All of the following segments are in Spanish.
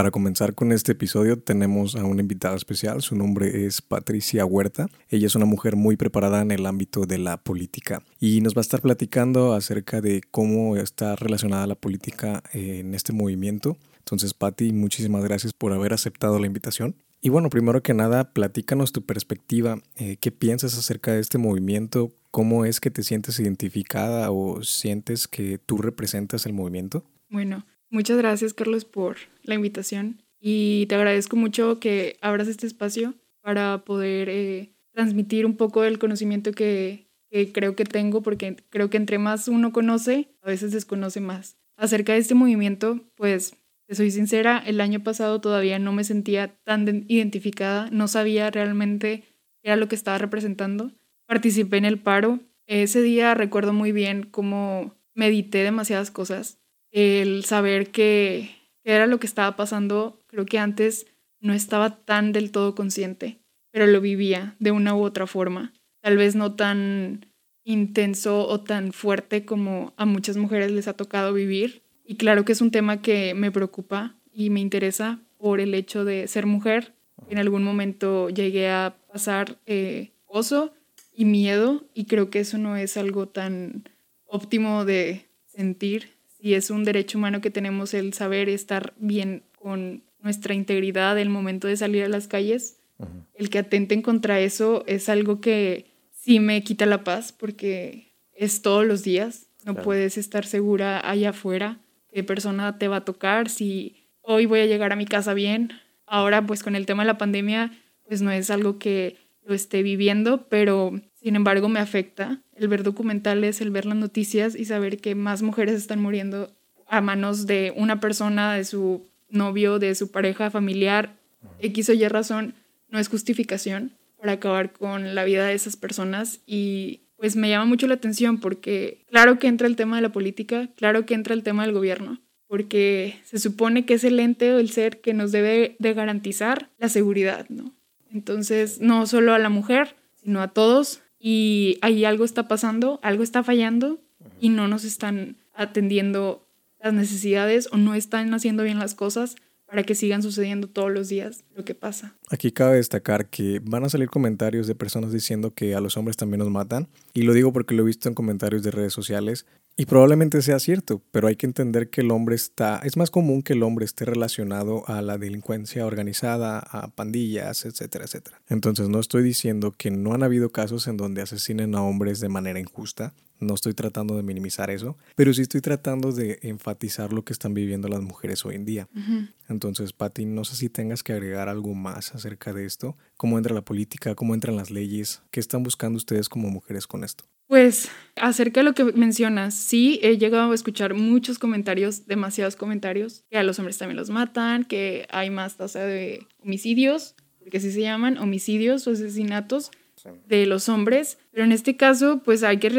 Para comenzar con este episodio tenemos a una invitada especial, su nombre es Patricia Huerta. Ella es una mujer muy preparada en el ámbito de la política y nos va a estar platicando acerca de cómo está relacionada la política en este movimiento. Entonces, Patti, muchísimas gracias por haber aceptado la invitación. Y bueno, primero que nada, platícanos tu perspectiva, eh, qué piensas acerca de este movimiento, cómo es que te sientes identificada o sientes que tú representas el movimiento. Bueno, muchas gracias Carlos por la invitación y te agradezco mucho que abras este espacio para poder eh, transmitir un poco del conocimiento que, creo que tengo, porque creo que entre más uno conoce, a veces desconoce más. Acerca de este movimiento, pues soy sincera, el año pasado todavía no me sentía tan identificada, no sabía realmente qué era lo que estaba representando. Participé en el paro. Ese día recuerdo muy bien cómo medité demasiadas cosas. El saber qué era lo que estaba pasando, creo que antes no estaba tan del todo consciente, pero lo vivía de una u otra forma. Tal vez no tan intenso o tan fuerte como a muchas mujeres les ha tocado vivir, y claro que es un tema que me preocupa y me interesa por el hecho de ser mujer. En algún momento llegué a pasar eh, oso y miedo y creo que eso no es algo tan óptimo de sentir. Y es un derecho humano que tenemos el saber estar bien con nuestra integridad el momento de salir a las calles. El que atenten contra eso es algo que sí me quita la paz porque es todos los días. No puedes estar segura allá afuera qué persona te va a tocar, si hoy voy a llegar a mi casa bien. Ahora, pues con el tema de la pandemia, pues no es algo que lo esté viviendo, pero sin embargo me afecta. El ver documentales, el ver las noticias y saber que más mujeres están muriendo a manos de una persona, de su novio, de su pareja familiar, X o Y razón, no es justificación para acabar con la vida de esas personas y pues me llama mucho la atención porque claro que entra el tema de la política, claro que entra el tema del gobierno, porque se supone que es el ente o el ser que nos debe de garantizar la seguridad, ¿no? Entonces, no solo a la mujer, sino a todos, y ahí algo está pasando, algo está fallando y no nos están atendiendo las necesidades o no están haciendo bien las cosas para que sigan sucediendo todos los días lo que pasa. Aquí cabe destacar que van a salir comentarios de personas diciendo que a los hombres también nos matan, y lo digo porque lo he visto en comentarios de redes sociales, y probablemente sea cierto, pero hay que entender que el hombre está, es más común que el hombre esté relacionado a la delincuencia organizada, a pandillas, etcétera, etcétera. Entonces no estoy diciendo que no han habido casos en donde asesinen a hombres de manera injusta, no estoy tratando de minimizar eso, pero sí estoy tratando de enfatizar lo que están viviendo las mujeres hoy en día. Entonces, Patti, no sé si tengas que agregar algo más acerca de esto. ¿Cómo entra la política? ¿Cómo entran las leyes? ¿Qué están buscando ustedes como mujeres con esto? Pues acerca de lo que mencionas, sí, he llegado a escuchar muchos comentarios, demasiados comentarios, que a los hombres también los matan, que hay más tasa de homicidios, porque así se llaman, homicidios o asesinatos de los hombres, pero en este caso pues hay que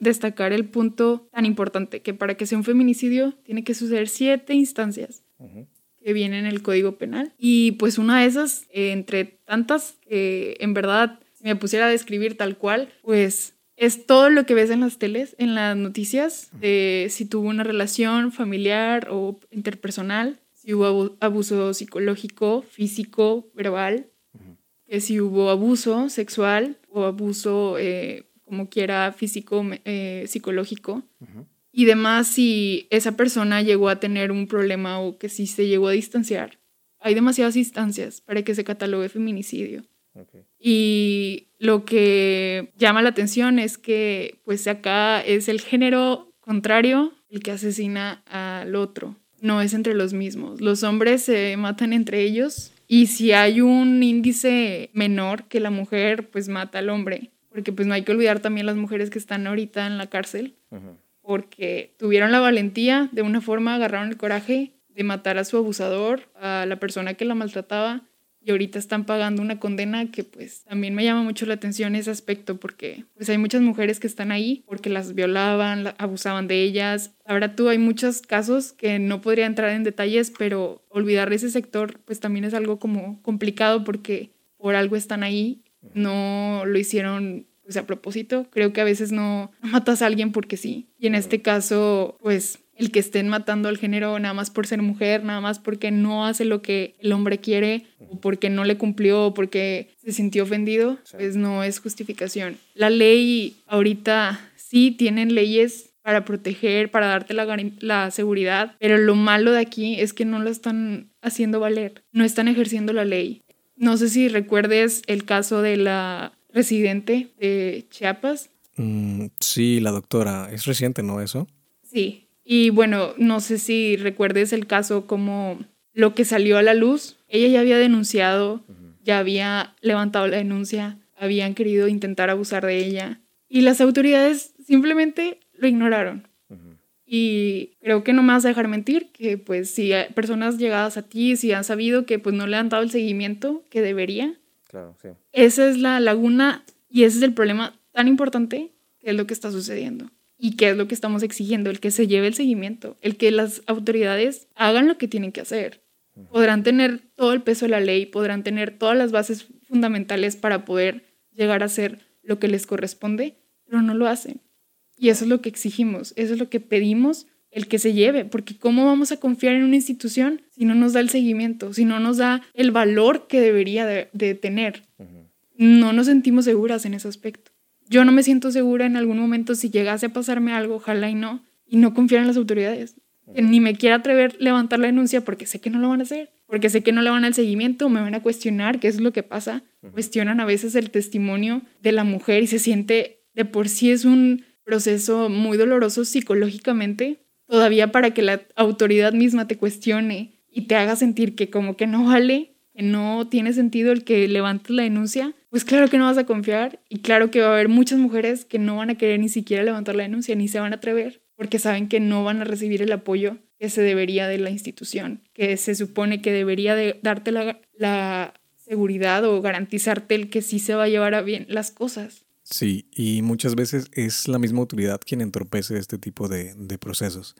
destacar el punto tan importante que para que sea un feminicidio tiene que suceder siete instancias que vienen en el Código Penal. Y pues una de esas, entre tantas que en verdad me pusiera a describir tal cual, pues es todo lo que ves en las teles, en las noticias, de si tuvo una relación familiar o interpersonal, si hubo abuso psicológico, físico, verbal, que si hubo abuso sexual o abuso eh, como quiera físico, eh, psicológico. Y demás, si esa persona llegó a tener un problema o que si se llegó a distanciar. Hay demasiadas instancias para que se catalogue feminicidio. Y lo que llama la atención es que pues acá es el género contrario el que asesina al otro. No es entre los mismos. Los hombres se matan entre ellos y si hay un índice menor que la mujer, pues mata al hombre. Porque pues no hay que olvidar también las mujeres que están ahorita en la cárcel. Porque tuvieron la valentía, de una forma agarraron el coraje de matar a su abusador, a la persona que la maltrataba y ahorita están pagando una condena que pues también me llama mucho la atención ese aspecto porque pues hay muchas mujeres que están ahí porque las violaban, abusaban de ellas. Ahora tú hay muchos casos que no podría entrar en detalles, pero olvidar ese sector pues también es algo como complicado porque por algo están ahí, no lo hicieron pues a propósito. Creo que a veces no matas a alguien porque sí. Y en este caso, pues el que estén matando al género nada más por ser mujer, nada más porque no hace lo que el hombre quiere, o porque no le cumplió, o porque se sintió ofendido, pues no es justificación. La ley ahorita sí tienen leyes para proteger, para darte la, la, seguridad, pero lo malo de aquí es que no lo están haciendo valer, no están ejerciendo la ley. No sé si recuerdes el caso de la residente de Chiapas. Mm, sí, la doctora, es reciente, ¿no? Eso. Sí, y bueno, no sé si recuerdes el caso como lo que salió a la luz. Ella ya había denunciado, ya había levantado la denuncia, habían querido intentar abusar de ella y las autoridades simplemente lo ignoraron. Y creo que no me vas a dejar mentir, que pues si hay personas llegadas a ti, si han sabido que pues no le han dado el seguimiento que debería, claro, sí. esa es la laguna y ese es el problema tan importante que es lo que está sucediendo y qué es lo que estamos exigiendo, el que se lleve el seguimiento, el que las autoridades hagan lo que tienen que hacer. Podrán tener todo el peso de la ley, podrán tener todas las bases fundamentales para poder llegar a hacer lo que les corresponde, pero no lo hacen. Y eso es lo que exigimos, eso es lo que pedimos el que se lleve, porque ¿cómo vamos a confiar en una institución si no nos da el seguimiento, si no nos da el valor que debería de, tener? No nos sentimos seguras en ese aspecto. Yo no me siento segura en algún momento si llegase a pasarme algo, ojalá y no, y no confiar en las autoridades. ni me quiera atrever a levantar la denuncia porque sé que no lo van a hacer, porque sé que no le van al seguimiento, me van a cuestionar qué es lo que pasa. Cuestionan a veces el testimonio de la mujer y se siente de por sí es un proceso muy doloroso psicológicamente, todavía para que la autoridad misma te cuestione y te haga sentir que como que no vale, que no tiene sentido el que levantes la denuncia, pues claro que no vas a confiar y claro que va a haber muchas mujeres que no van a querer ni siquiera levantar la denuncia, ni se van a atrever, porque saben que no van a recibir el apoyo que se debería de la institución, que se supone que debería de darte la, la seguridad o garantizarte el que sí se va a llevar a bien las cosas. Sí, y muchas veces es la misma autoridad quien entorpece este tipo de, procesos.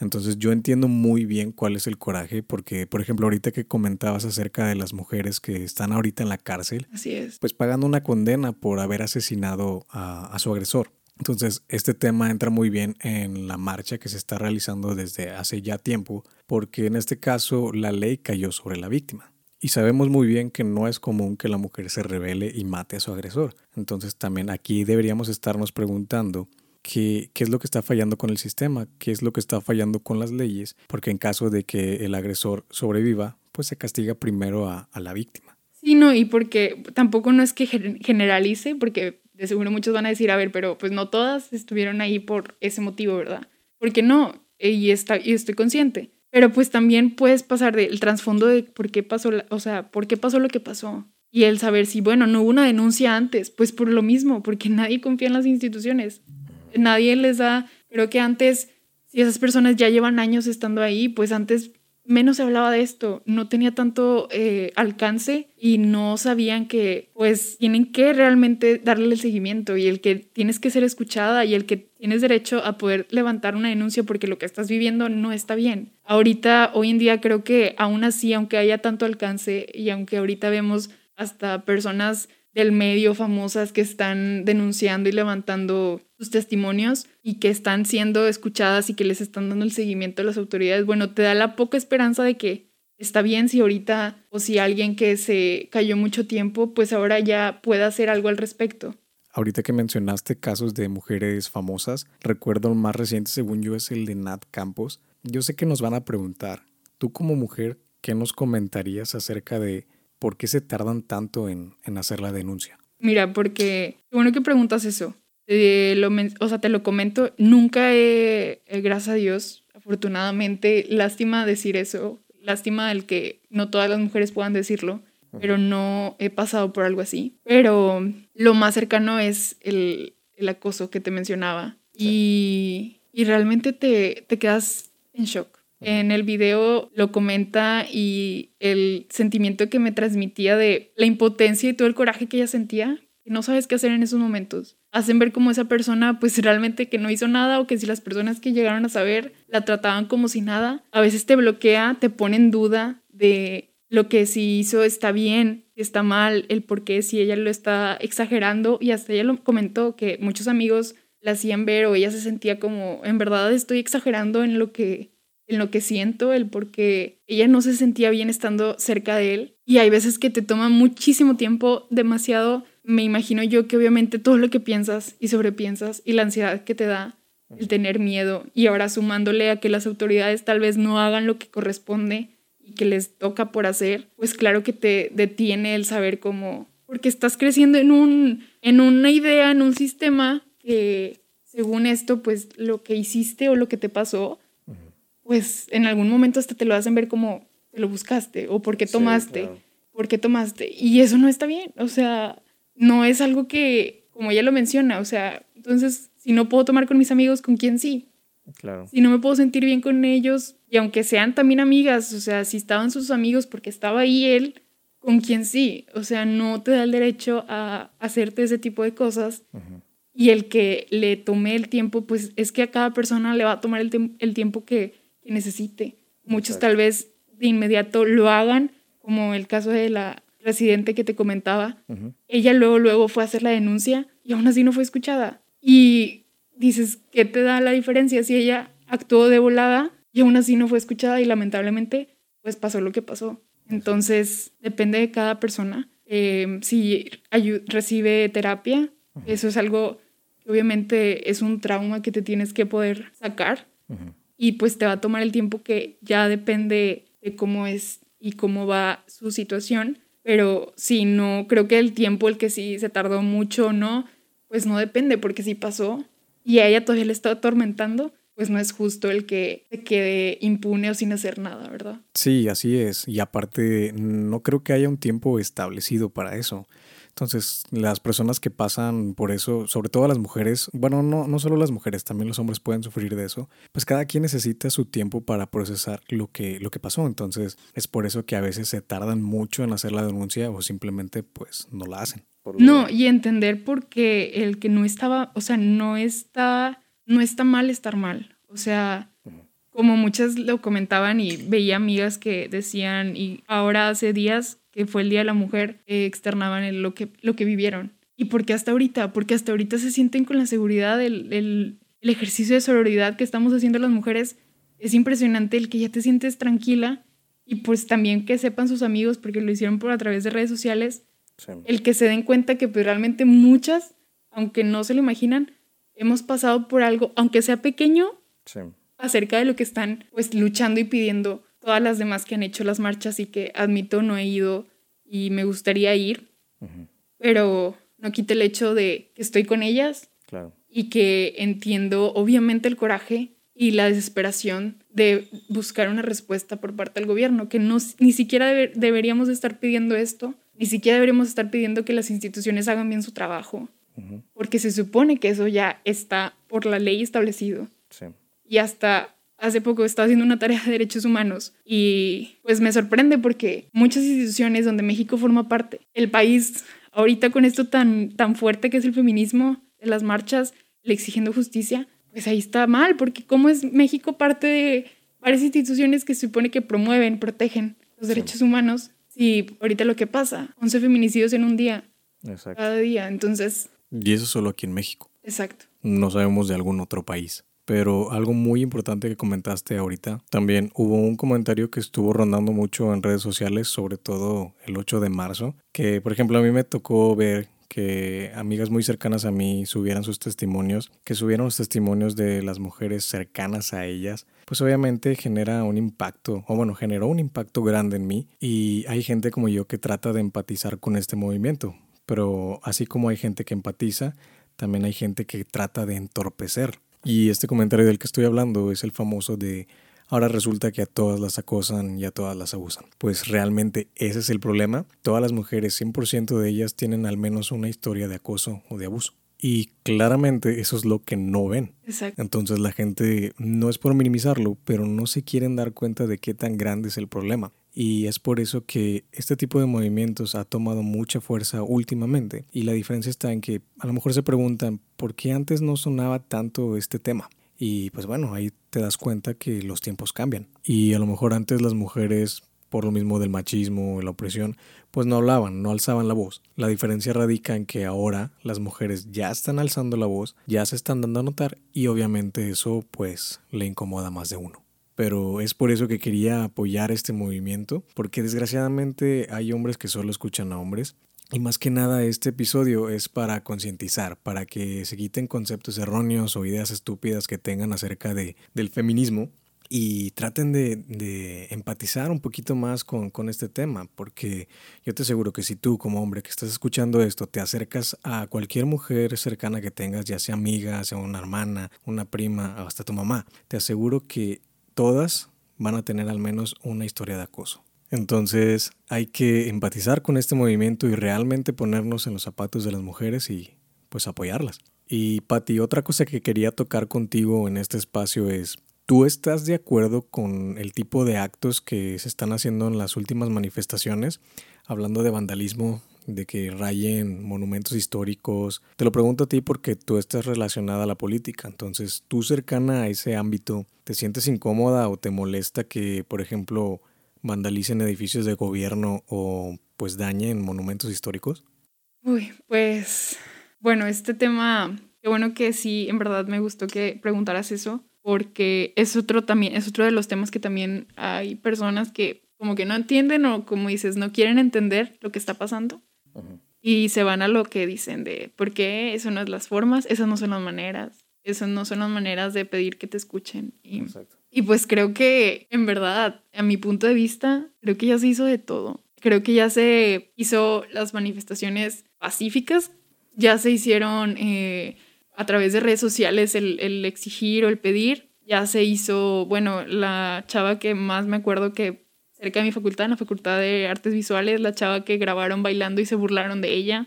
Entonces yo entiendo muy bien cuál es el coraje, porque por ejemplo ahorita que comentabas acerca de las mujeres que están ahorita en la cárcel, Así es. pues pagando una condena por haber asesinado a, a su agresor. Entonces este tema entra muy bien en la marcha que se está realizando desde hace ya tiempo, porque en este caso la ley cayó sobre la víctima. Y sabemos muy bien que no es común que la mujer se revele y mate a su agresor. Entonces también aquí deberíamos estarnos preguntando qué, qué es lo que está fallando con el sistema, qué es lo que está fallando con las leyes, porque en caso de que el agresor sobreviva, pues se castiga primero a, a la víctima. Sí, no, y porque tampoco no es que generalice, porque de seguro muchos van a decir, a ver, pero pues no todas estuvieron ahí por ese motivo, ¿verdad? Porque no, y, está, y estoy consciente. Pero pues también puedes pasar del trasfondo de por qué pasó, o sea, por qué pasó lo que pasó. Y el saber si, bueno, no hubo una denuncia antes, pues por lo mismo, porque nadie confía en las instituciones. Nadie les da, creo que antes, si esas personas ya llevan años estando ahí, pues antes menos se hablaba de esto, no tenía tanto eh, alcance y no sabían que pues tienen que realmente darle el seguimiento y el que tienes que ser escuchada y el que tienes derecho a poder levantar una denuncia porque lo que estás viviendo no está bien. Ahorita, hoy en día creo que aún así, aunque haya tanto alcance y aunque ahorita vemos hasta personas del medio famosas que están denunciando y levantando sus testimonios y que están siendo escuchadas y que les están dando el seguimiento a las autoridades, bueno, te da la poca esperanza de que está bien si ahorita o si alguien que se cayó mucho tiempo, pues ahora ya pueda hacer algo al respecto. Ahorita que mencionaste casos de mujeres famosas, recuerdo el más reciente según yo es el de Nat Campos. Yo sé que nos van a preguntar, tú como mujer, ¿qué nos comentarías acerca de ¿por qué se tardan tanto en, hacer la denuncia? Mira, porque bueno que preguntas eso. lo, o sea, te lo comento, nunca he, gracias a Dios, afortunadamente, lástima decir eso, lástima el que no todas las mujeres puedan decirlo, pero no he pasado por algo así. Pero lo más cercano es el, acoso que te mencionaba y, y, realmente te, te quedas en shock. En el video lo comenta y el sentimiento que me transmitía de la impotencia y todo el coraje que ella sentía, no sabes qué hacer en esos momentos. Hacen ver como esa persona pues realmente que no hizo nada o que si las personas que llegaron a saber la trataban como si nada, a veces te bloquea, te pone en duda de lo que si hizo está bien, está mal, el por qué si ella lo está exagerando y hasta ella lo comentó que muchos amigos la hacían ver o ella se sentía como, en verdad estoy exagerando en lo que en lo que siento, el porque ella no se sentía bien estando cerca de él. Y hay veces que te toma muchísimo tiempo, demasiado. Me imagino yo que obviamente todo lo que piensas y sobrepiensas y la ansiedad que te da el tener miedo y ahora sumándole a que las autoridades tal vez no hagan lo que corresponde y que les toca por hacer, pues claro que te detiene el saber cómo, porque estás creciendo en, un, en una idea, en un sistema que según esto, pues lo que hiciste o lo que te pasó, pues en algún momento hasta te lo hacen ver como te lo buscaste o por qué tomaste, por qué tomaste. Y eso no está bien, o sea, no es algo que, como ella lo menciona, o sea, entonces si no puedo tomar con mis amigos, ¿con quién sí? Claro. Si no me puedo sentir bien con ellos, y aunque sean también amigas, o sea, si estaban sus amigos porque estaba ahí él, ¿con quién sí? O sea, no te da el derecho a hacerte ese tipo de cosas. Y el que le tome el tiempo, pues es que a cada persona le va a tomar el, el tiempo que, necesite. Muchos tal vez de inmediato lo hagan, como el caso de la residente que te comentaba. Ella luego, luego fue a hacer la denuncia y aún así no fue escuchada. Y dices, ¿qué te da la diferencia si ella actuó de volada y aún así no fue escuchada y lamentablemente pues pasó lo que pasó? Entonces depende de cada persona. Eh, si recibe terapia, eso es algo que obviamente es un trauma que te tienes que poder sacar y pues te va a tomar el tiempo que ya depende de cómo es y cómo va su situación. Pero si no, creo que el tiempo, el que sí se tardó mucho o no, pues no depende, porque si pasó y a ella todavía le está atormentando, pues no es justo el que se quede impune o sin hacer nada, ¿verdad? Sí, así es. Y aparte, no creo que haya un tiempo establecido para eso. Entonces, las personas que pasan por eso, sobre todo las mujeres, bueno, no, no solo las mujeres, también los hombres pueden sufrir de eso, pues cada quien necesita su tiempo para procesar lo que, lo que pasó. Entonces, es por eso que a veces se tardan mucho en hacer la denuncia o simplemente pues no la hacen. No, y entender por qué el que no estaba, o sea, no está, no está mal estar mal. O sea, como muchas lo comentaban y veía amigas que decían, y ahora hace días que fue el Día de la Mujer, eh, externaban lo, que, lo que vivieron. ¿Y por qué hasta ahorita? Porque hasta ahorita se sienten con la seguridad, el, el, el ejercicio de sororidad que estamos haciendo las mujeres. Es impresionante el que ya te sientes tranquila y pues también que sepan sus amigos, porque lo hicieron por a través de redes sociales, el que se den cuenta que pues, realmente muchas, aunque no se lo imaginan, hemos pasado por algo, aunque sea pequeño, acerca de lo que están pues luchando y pidiendo todas las demás que han hecho las marchas y que admito no he ido y me gustaría ir, pero no quite el hecho de que estoy con ellas y que entiendo obviamente el coraje y la desesperación de buscar una respuesta por parte del gobierno, que no, ni siquiera deberíamos estar pidiendo esto ni siquiera deberíamos estar pidiendo que las instituciones hagan bien su trabajo, porque se supone que eso ya está por la ley establecido. Y hasta hace poco estaba haciendo una tarea de derechos humanos y pues me sorprende porque muchas instituciones donde México forma parte, el país ahorita con esto tan, tan fuerte que es el feminismo, de las marchas, le exigiendo justicia, pues ahí está mal, porque ¿cómo es México parte de varias instituciones que se supone que promueven, protegen los derechos humanos Sí, ahorita lo que pasa, 11 feminicidios en un día. Exacto. Cada día, entonces... Y eso solo aquí en México. Exacto. No sabemos de algún otro país. Pero algo muy importante que comentaste ahorita, también hubo un comentario que estuvo rondando mucho en redes sociales, sobre todo el 8 de marzo, que por ejemplo a mí me tocó ver que amigas muy cercanas a mí subieran sus testimonios, que subieran los testimonios de las mujeres cercanas a ellas, pues obviamente genera un impacto, o bueno, generó un impacto grande en mí y hay gente como yo que trata de empatizar con este movimiento, pero así como hay gente que empatiza, también hay gente que trata de entorpecer. Y este comentario del que estoy hablando es el famoso de Ahora resulta que a todas las acosan y a todas las abusan. Pues realmente ese es el problema. Todas las mujeres, 100% de ellas, tienen al menos una historia de acoso o de abuso. Y claramente eso es lo que no ven. Exacto. Entonces la gente no es por minimizarlo, pero no se quieren dar cuenta de qué tan grande es el problema. Y es por eso que este tipo de movimientos ha tomado mucha fuerza últimamente. Y la diferencia está en que a lo mejor se preguntan por qué antes no sonaba tanto este tema. Y pues bueno, ahí te das cuenta que los tiempos cambian. Y a lo mejor antes las mujeres por lo mismo del machismo, la opresión, pues no hablaban, no alzaban la voz. La diferencia radica en que ahora las mujeres ya están alzando la voz, ya se están dando a notar y obviamente eso pues le incomoda más de uno pero es por eso que quería apoyar este movimiento, porque desgraciadamente hay hombres que solo escuchan a hombres. Y más que nada este episodio es para concientizar, para que se quiten conceptos erróneos o ideas estúpidas que tengan acerca de, del feminismo y traten de, empatizar un poquito más con, con, este tema, porque yo te aseguro que si tú como hombre que estás escuchando esto te acercas a cualquier mujer cercana que tengas, ya sea amiga, sea una hermana, una prima, hasta tu mamá, te aseguro que todas van a tener al menos una historia de acoso. Entonces hay que empatizar con este movimiento y realmente ponernos en los zapatos de las mujeres y pues apoyarlas. Y Patti, otra cosa que quería tocar contigo en este espacio es, ¿tú estás de acuerdo con el tipo de actos que se están haciendo en las últimas manifestaciones? Hablando de vandalismo, de que rayen monumentos históricos. Te lo pregunto a ti porque tú estás relacionada a la política, entonces tú cercana a ese ámbito, ¿te sientes incómoda o te molesta que, por ejemplo, vandalicen edificios de gobierno o pues dañen monumentos históricos? Uy, pues bueno, este tema, qué bueno que sí, en verdad me gustó que preguntaras eso, porque es otro también, es otro de los temas que también hay personas que como que no entienden o como dices, no quieren entender lo que está pasando. Y se van a lo que dicen de, ¿por qué? Eso no es las formas, esas no son las maneras, esas no son las maneras de pedir que te escuchen. Y, y pues creo que, en verdad, a mi punto de vista, creo que ya se hizo de todo. Creo que ya se hizo las manifestaciones pacíficas, ya se hicieron eh, a través de redes sociales el, el exigir o el pedir, ya se hizo, bueno, la chava que más me acuerdo que cerca de mi facultad, en la Facultad de Artes Visuales, la chava que grabaron bailando y se burlaron de ella.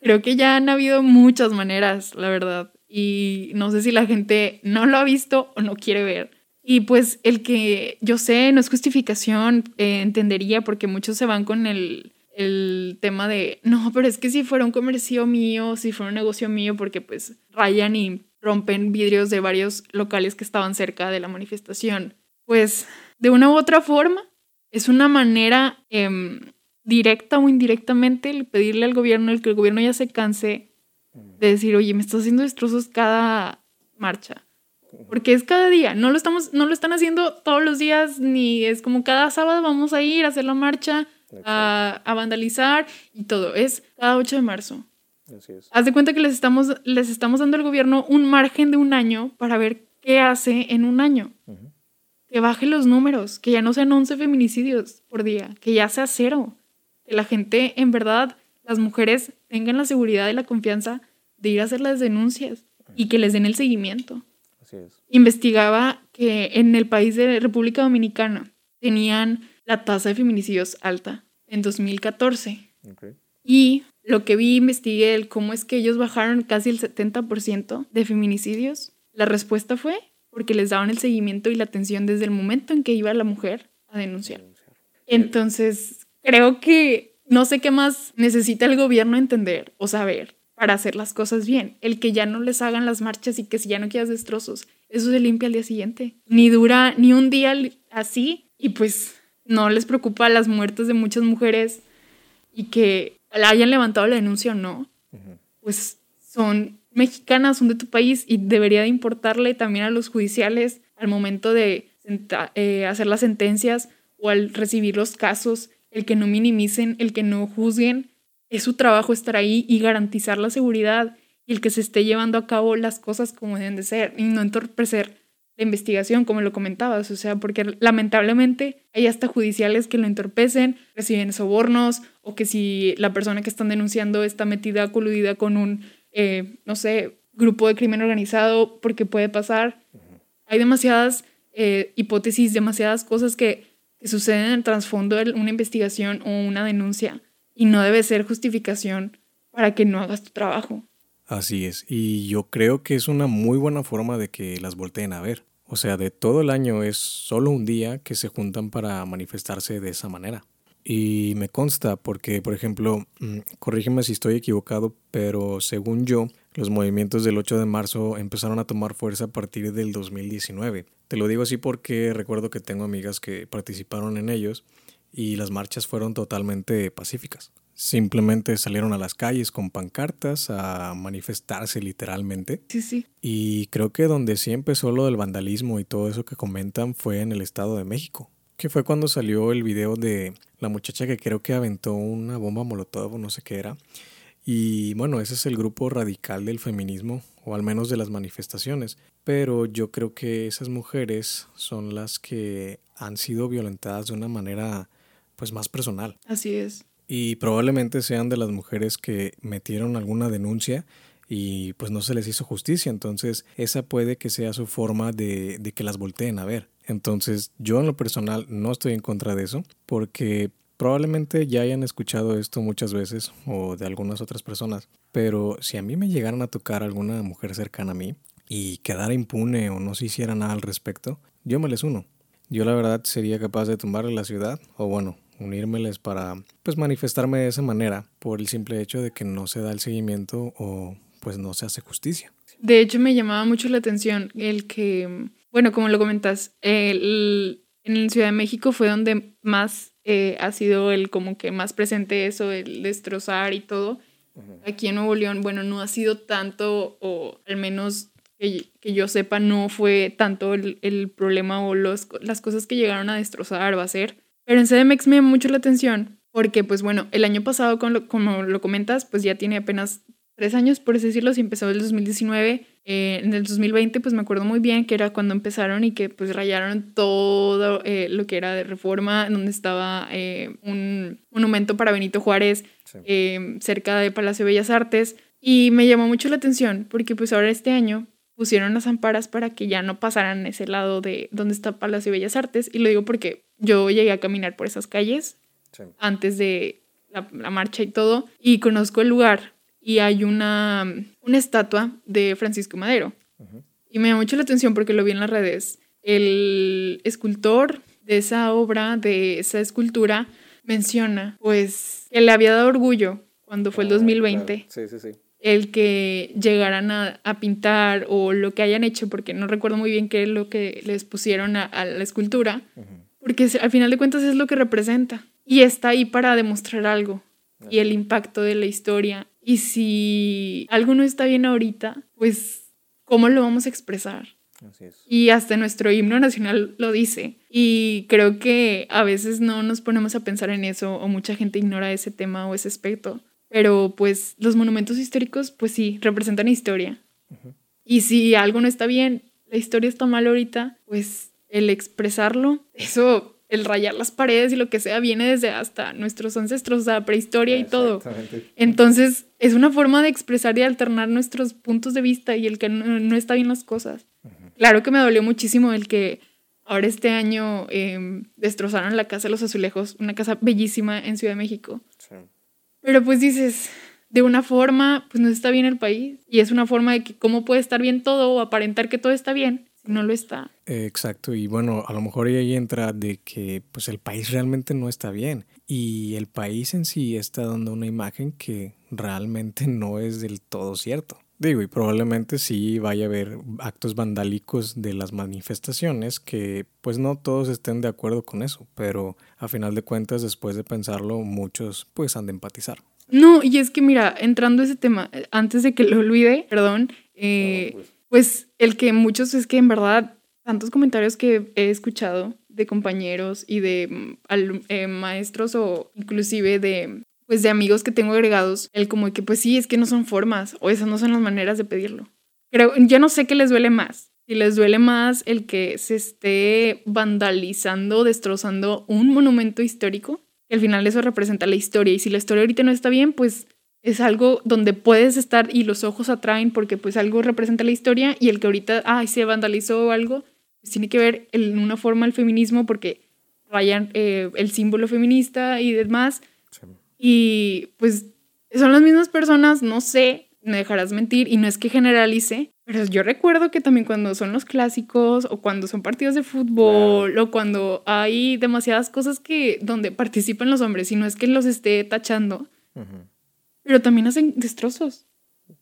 Creo que ya han habido muchas maneras, la verdad. Y no sé si la gente no lo ha visto o no quiere ver. Y pues el que yo sé, no es justificación, eh, entendería, porque muchos se van con el, el tema de, no, pero es que si fuera un comercio mío, si fuera un negocio mío, porque pues rayan y rompen vidrios de varios locales que estaban cerca de la manifestación. Pues de una u otra forma, es una manera em, directa o indirectamente el pedirle al gobierno, el que el gobierno ya se canse de decir, oye, me estás haciendo destrozos cada marcha. Porque es cada día, no lo, estamos, no lo están haciendo todos los días, ni es como cada sábado vamos a ir a hacer la marcha, a, a, vandalizar y todo. Es cada 8 de marzo. Así es. Haz de cuenta que les estamos, les estamos dando al gobierno un margen de un año para ver qué hace en un año que baje los números, que ya no sean 11 feminicidios por día, que ya sea cero, que la gente, en verdad, las mujeres tengan la seguridad y la confianza de ir a hacer las denuncias y que les den el seguimiento. Así es. Investigaba que en el país de República Dominicana tenían la tasa de feminicidios alta en 2014. Y lo que vi, investigué el cómo es que ellos bajaron casi el 70% de feminicidios. La respuesta fue porque les daban el seguimiento y la atención desde el momento en que iba la mujer a denunciar. Entonces, creo que no sé qué más necesita el gobierno entender o saber para hacer las cosas bien. El que ya no les hagan las marchas y que si ya no quieras destrozos, eso se limpia al día siguiente. Ni dura ni un día así y pues no les preocupa las muertes de muchas mujeres y que hayan levantado la denuncia o no. Pues son mexicanas son de tu país y debería de importarle también a los judiciales al momento de eh, hacer las sentencias o al recibir los casos, el que no minimicen, el que no juzguen. Es su trabajo estar ahí y garantizar la seguridad y el que se esté llevando a cabo las cosas como deben de ser y no entorpecer la investigación, como lo comentabas, o sea, porque lamentablemente hay hasta judiciales que lo entorpecen, reciben sobornos o que si la persona que están denunciando está metida, coludida con un eh, no sé, grupo de crimen organizado, porque puede pasar. Hay demasiadas eh, hipótesis, demasiadas cosas que, suceden en el trasfondo de una investigación o una denuncia y no debe ser justificación para que no hagas tu trabajo. Así es, y yo creo que es una muy buena forma de que las volteen a ver. O sea, de todo el año es solo un día que se juntan para manifestarse de esa manera. Y me consta porque, por ejemplo, mm, corrígeme si estoy equivocado, pero según yo, los movimientos del 8 de marzo empezaron a tomar fuerza a partir del 2019. Te lo digo así porque recuerdo que tengo amigas que participaron en ellos y las marchas fueron totalmente pacíficas. Simplemente salieron a las calles con pancartas a manifestarse literalmente. Sí, sí. Y creo que donde sí empezó lo del vandalismo y todo eso que comentan fue en el Estado de México. Que fue cuando salió el video de la muchacha que creo que aventó una bomba molotov o no sé qué era. Y bueno, ese es el grupo radical del feminismo, o al menos de las manifestaciones. Pero yo creo que esas mujeres son las que han sido violentadas de una manera pues más personal. Así es. Y probablemente sean de las mujeres que metieron alguna denuncia y pues no se les hizo justicia. Entonces esa puede que sea su forma de, de que las volteen a ver. Entonces yo en lo personal no estoy en contra de eso porque probablemente ya hayan escuchado esto muchas veces o de algunas otras personas. Pero si a mí me llegaran a tocar alguna mujer cercana a mí y quedara impune o no se hiciera nada al respecto, yo me les uno. Yo la verdad sería capaz de tumbarle la ciudad o bueno, unírmeles para pues manifestarme de esa manera por el simple hecho de que no se da el seguimiento o pues no se hace justicia. De hecho me llamaba mucho la atención el que, bueno, como lo comentas, el, en Ciudad de México fue donde más eh, ha sido el como que más presente eso, el destrozar y todo. Aquí en Nuevo León, bueno, no ha sido tanto, o al menos que, que yo sepa, no fue tanto el, el problema o los, las cosas que llegaron a destrozar o a hacer pero en CDMX me llama mucho la atención porque, pues bueno, el año pasado, como lo comentas, pues ya tiene apenas tres años, por así decirlo, si empezó el 2019. Eh, en el 2020, pues me acuerdo muy bien que era cuando empezaron y que pues rayaron todo eh, lo que era de reforma, donde estaba eh, un monumento para Benito Juárez cerca de Palacio de Bellas Artes. Y me llamó mucho la atención porque pues ahora este año pusieron las amparas para que ya no pasaran ese lado de donde está Palacio de Bellas Artes. Y lo digo porque yo llegué a caminar por esas calles antes de la, marcha y todo, y conozco el lugar. Y hay una, una estatua de Francisco Madero. Y me da mucho la atención porque lo vi en las redes. El escultor de esa obra, de esa escultura, menciona pues que le había dado orgullo cuando fue el 2020. Ah, sí, sí, sí el que llegaran a, pintar o lo que hayan hecho, porque no recuerdo muy bien qué es lo que les pusieron a, la escultura, porque al final de cuentas es lo que representa y está ahí para demostrar algo y el impacto de la historia. Y si algo no está bien ahorita, pues, ¿cómo lo vamos a expresar? Y hasta nuestro himno nacional lo dice. Y creo que a veces no nos ponemos a pensar en eso o mucha gente ignora ese tema o ese aspecto. Pero pues los monumentos históricos, pues sí, representan historia. Y si algo no está bien, la historia está mal ahorita, pues el expresarlo, eso, el rayar las paredes y lo que sea, viene desde hasta nuestros ancestros, o sea, prehistoria y todo. Entonces, es una forma de expresar y alternar nuestros puntos de vista y el que no, está bien las cosas. Claro que me dolió muchísimo el que ahora este año em, destrozaron la Casa de los Azulejos, una casa bellísima en Ciudad de México. Pero pues dices, de una forma, pues no está bien el país. Y es una forma de que cómo puede estar bien todo o aparentar que todo está bien si no lo está. Exacto. Y bueno, a lo mejor ahí entra de que pues el país realmente no está bien. Y el país en sí está dando una imagen que realmente no es del todo cierto. Digo, y probablemente sí vaya a haber actos vandálicos de las manifestaciones que pues no todos estén de acuerdo con eso, pero a final de cuentas después de pensarlo muchos pues han de empatizar. No, y es que mira, entrando a ese tema, eh, antes de que lo olvide, perdón, eh, pues. pues el que muchos es que en verdad tantos comentarios que he escuchado de compañeros y de mm, eh, maestros o inclusive de pues de amigos que tengo agregados, el como que pues sí, es que no son formas o esas no son las maneras de pedirlo. Pero yo no sé qué les duele más. Si les duele más el que se esté vandalizando, destrozando un monumento histórico, que al final eso representa la historia. Y si la historia ahorita no está bien, pues es algo donde puedes estar y los ojos atraen porque pues algo representa la historia y el que ahorita, ay, se vandalizó algo, pues tiene que ver en una forma el feminismo porque rayan eh, el símbolo feminista y demás. Y pues son las mismas personas, no sé, me dejarás mentir y no es que generalice, pero yo recuerdo que también cuando son los clásicos o cuando son partidos de fútbol o cuando hay demasiadas cosas que donde participan los hombres y no es que los esté tachando, pero también hacen destrozos.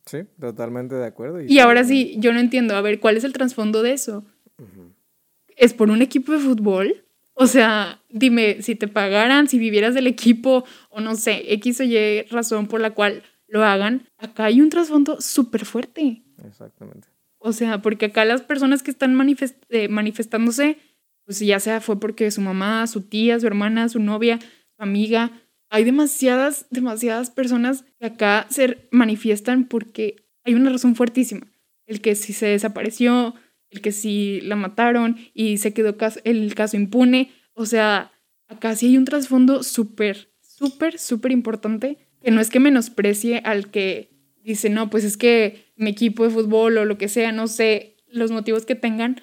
Sí, totalmente de acuerdo. Y, ahora sí, yo no entiendo, a ver, ¿cuál es el trasfondo de eso? ¿Es por un equipo de fútbol? O sea, dime, si te pagaran, si vivieras del equipo, o no sé, X o Y razón por la cual lo hagan, acá hay un trasfondo súper fuerte. Exactamente. O sea, porque acá las personas que están eh, manifestándose, pues ya sea fue porque su mamá, su tía, su hermana, su novia, su amiga, hay demasiadas, demasiadas personas que acá se manifiestan porque hay una razón fuertísima. El que si se desapareció, el que si la mataron y se quedó el caso impune. O sea, acá sí hay un trasfondo súper, súper, súper importante que no es que menosprecie al que dice, no, pues es que mi equipo de fútbol o lo que sea, no sé los motivos que tengan,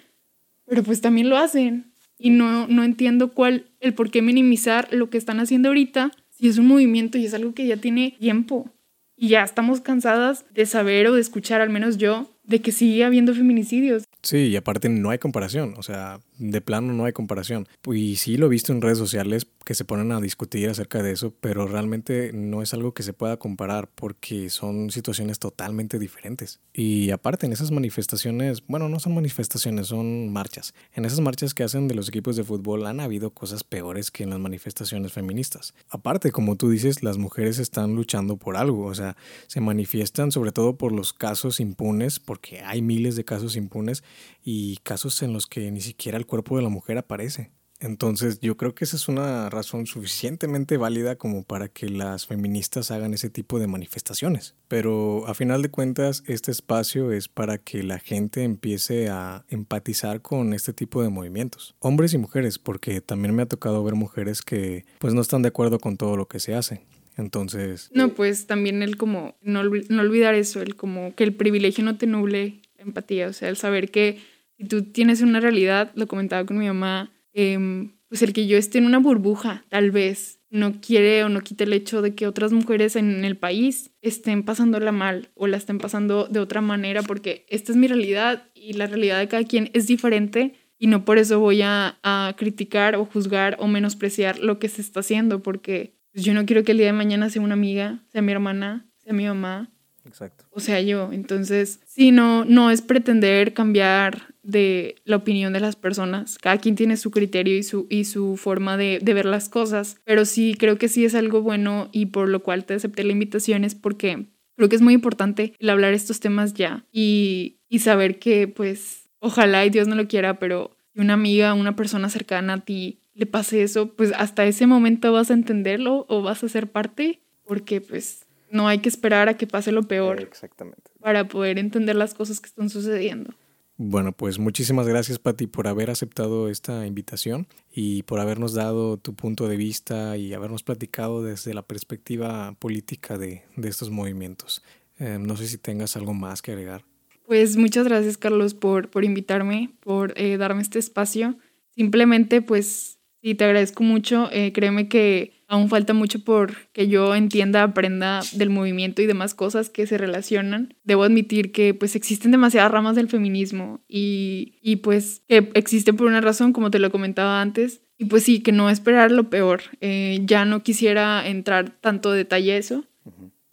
pero pues también lo hacen. Y no, no entiendo cuál, el por qué minimizar lo que están haciendo ahorita si es un movimiento y es algo que ya tiene tiempo. Y ya estamos cansadas de saber o de escuchar, al menos yo, de que sigue habiendo feminicidios. Sí, y aparte no hay comparación, o sea, de plano no hay comparación. Y sí lo he visto en redes sociales que se ponen a discutir acerca de eso, pero realmente no es algo que se pueda comparar porque son situaciones totalmente diferentes. Y aparte en esas manifestaciones, bueno, no son manifestaciones, son marchas. En esas marchas que hacen de los equipos de fútbol han habido cosas peores que en las manifestaciones feministas. Aparte, como tú dices, las mujeres están luchando por algo, o sea, se manifiestan sobre todo por los casos impunes, porque hay miles de casos impunes y casos en los que ni siquiera el cuerpo de la mujer aparece. Entonces yo creo que esa es una razón suficientemente válida como para que las feministas hagan ese tipo de manifestaciones. Pero a final de cuentas este espacio es para que la gente empiece a empatizar con este tipo de movimientos. Hombres y mujeres, porque también me ha tocado ver mujeres que pues no están de acuerdo con todo lo que se hace. Entonces... No, pues también el como, no, no olvidar eso, el como que el privilegio no te nuble empatía, o sea, el saber que si tú tienes una realidad, lo comentaba con mi mamá, em, pues el que yo esté en una burbuja, tal vez, no quiere o no quita el hecho de que otras mujeres en el país estén pasándola mal o la estén pasando de otra manera, porque esta es mi realidad y la realidad de cada quien es diferente y no por eso voy a, a criticar o juzgar o menospreciar lo que se está haciendo, porque pues, yo no quiero que el día de mañana sea una amiga, sea mi hermana, sea mi mamá, Exacto. O sea, yo. Entonces, sí, no, no es pretender cambiar de la opinión de las personas. Cada quien tiene su criterio y su, y su forma de, de, ver las cosas. Pero sí, creo que sí es algo bueno y por lo cual te acepté la invitación es porque creo que es muy importante el hablar estos temas ya y, y saber que, pues, ojalá y Dios no lo quiera, pero si una amiga, una persona cercana a ti le pase eso, pues hasta ese momento vas a entenderlo o vas a ser parte porque, pues, no hay que esperar a que pase lo peor. Exactamente. Para poder entender las cosas que están sucediendo. Bueno, pues muchísimas gracias, Patti, por haber aceptado esta invitación y por habernos dado tu punto de vista y habernos platicado desde la perspectiva política de, estos movimientos. Eh, no sé si tengas algo más que agregar. Pues muchas gracias, Carlos, por, por invitarme, por eh, darme este espacio. Simplemente, pues, sí, te agradezco mucho. Eh, créeme que aún falta mucho por que yo entienda, aprenda del movimiento y demás cosas que se relacionan. Debo admitir que pues existen demasiadas ramas del feminismo y, y pues que existen por una razón, como te lo comentaba antes. Y pues sí, que no esperar lo peor. Eh, ya no quisiera entrar tanto detalle a eso,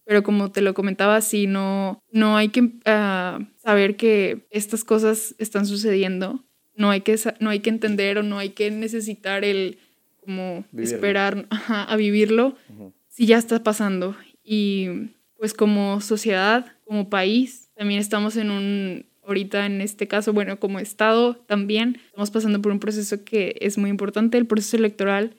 pero como te lo comentaba, sí, no, no hay que ah, saber que estas cosas están sucediendo. No hay, que, no hay que entender o no hay que necesitar el como esperar a vivirlo si ya está pasando. Y pues como sociedad, como país, también estamos en un, ahorita en este caso, bueno, como Estado también, estamos pasando por un proceso que es muy importante, el proceso electoral.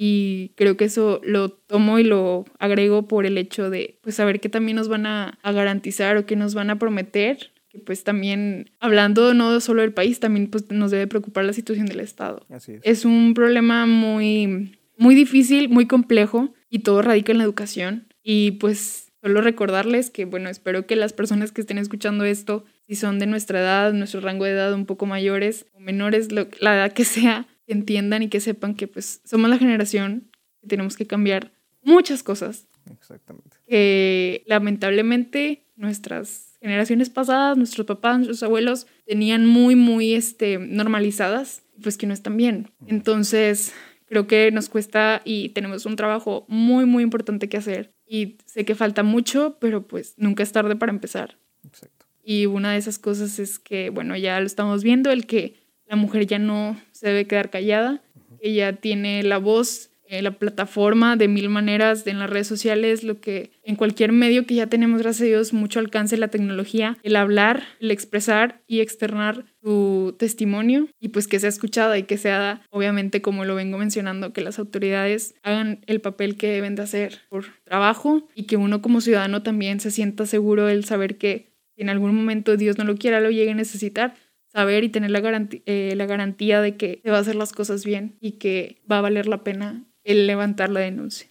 Y creo que eso lo tomo y lo agrego por el hecho de pues saber que también nos van a, a garantizar o que nos van a prometer pues también, hablando no solo del país, también pues nos debe preocupar la situación del Estado. Así es. es un problema muy, muy difícil, muy complejo y todo radica en la educación. Y pues solo recordarles que, bueno, espero que las personas que estén escuchando esto, si son de nuestra edad, nuestro rango de edad un poco mayores o menores, la edad que sea, que entiendan y que sepan que pues somos la generación que tenemos que cambiar muchas cosas. Exactamente. Que lamentablemente nuestras generaciones pasadas, nuestros papás, nuestros abuelos tenían muy, muy este, normalizadas, pues que no están bien. Entonces, creo que nos cuesta y tenemos un trabajo muy, muy importante que hacer y sé que falta mucho, pero pues nunca es tarde para empezar. Exacto. Y una de esas cosas es que, bueno, ya lo estamos viendo, el que la mujer ya no se debe quedar callada, ella tiene la voz eh, la plataforma de mil maneras en las redes sociales, lo que en cualquier medio que ya tenemos, gracias a Dios, mucho alcance la tecnología, el hablar, el expresar y externar tu testimonio y pues que sea escuchada y que sea, obviamente, como lo vengo mencionando, que las autoridades hagan el papel que deben de hacer por trabajo y que uno como ciudadano también se sienta seguro el saber que en algún momento Dios no lo quiera, lo llegue a necesitar, saber y tener la, garantía, eh, la garantía de que se va a hacer las cosas bien y que va a valer la pena el levantar la denuncia.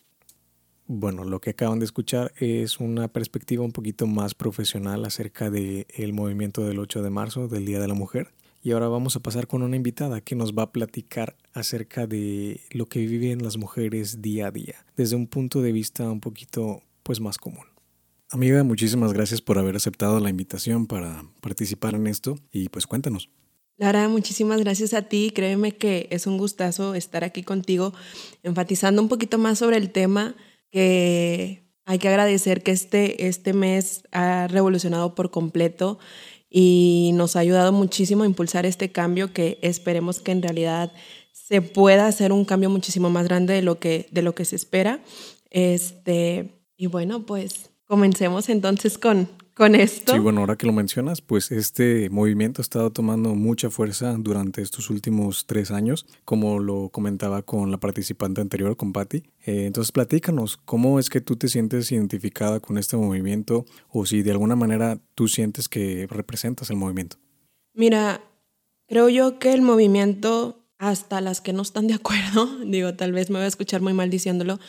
Bueno, lo que acaban de escuchar es una perspectiva un poquito más profesional acerca del el movimiento del 8 de marzo, del Día de la Mujer. Y ahora vamos a pasar con una invitada que nos va a platicar acerca de lo que viven las mujeres día a día, desde un punto de vista un poquito pues más común. Amiga, muchísimas gracias por haber aceptado la invitación para participar en esto y pues cuéntanos. Lara, muchísimas gracias a ti. Créeme que es un gustazo estar aquí contigo, enfatizando un poquito más sobre el tema que hay que agradecer que este, este mes ha revolucionado por completo y nos ha ayudado muchísimo a impulsar este cambio que esperemos que en realidad se pueda hacer un cambio muchísimo más grande de lo que, de lo que se espera. Este, y bueno, pues comencemos entonces con, con esto. Sí, bueno, ahora que lo mencionas, pues este movimiento ha estado tomando mucha fuerza durante estos últimos tres años, como lo comentaba con la participante anterior, con Patti. Eh, entonces, platícanos, ¿cómo es que tú te sientes identificada con este movimiento o si de alguna manera tú sientes que representas el movimiento? Mira, creo yo que el movimiento hasta las que no están de acuerdo, digo, tal vez me voy a escuchar muy mal diciéndolo,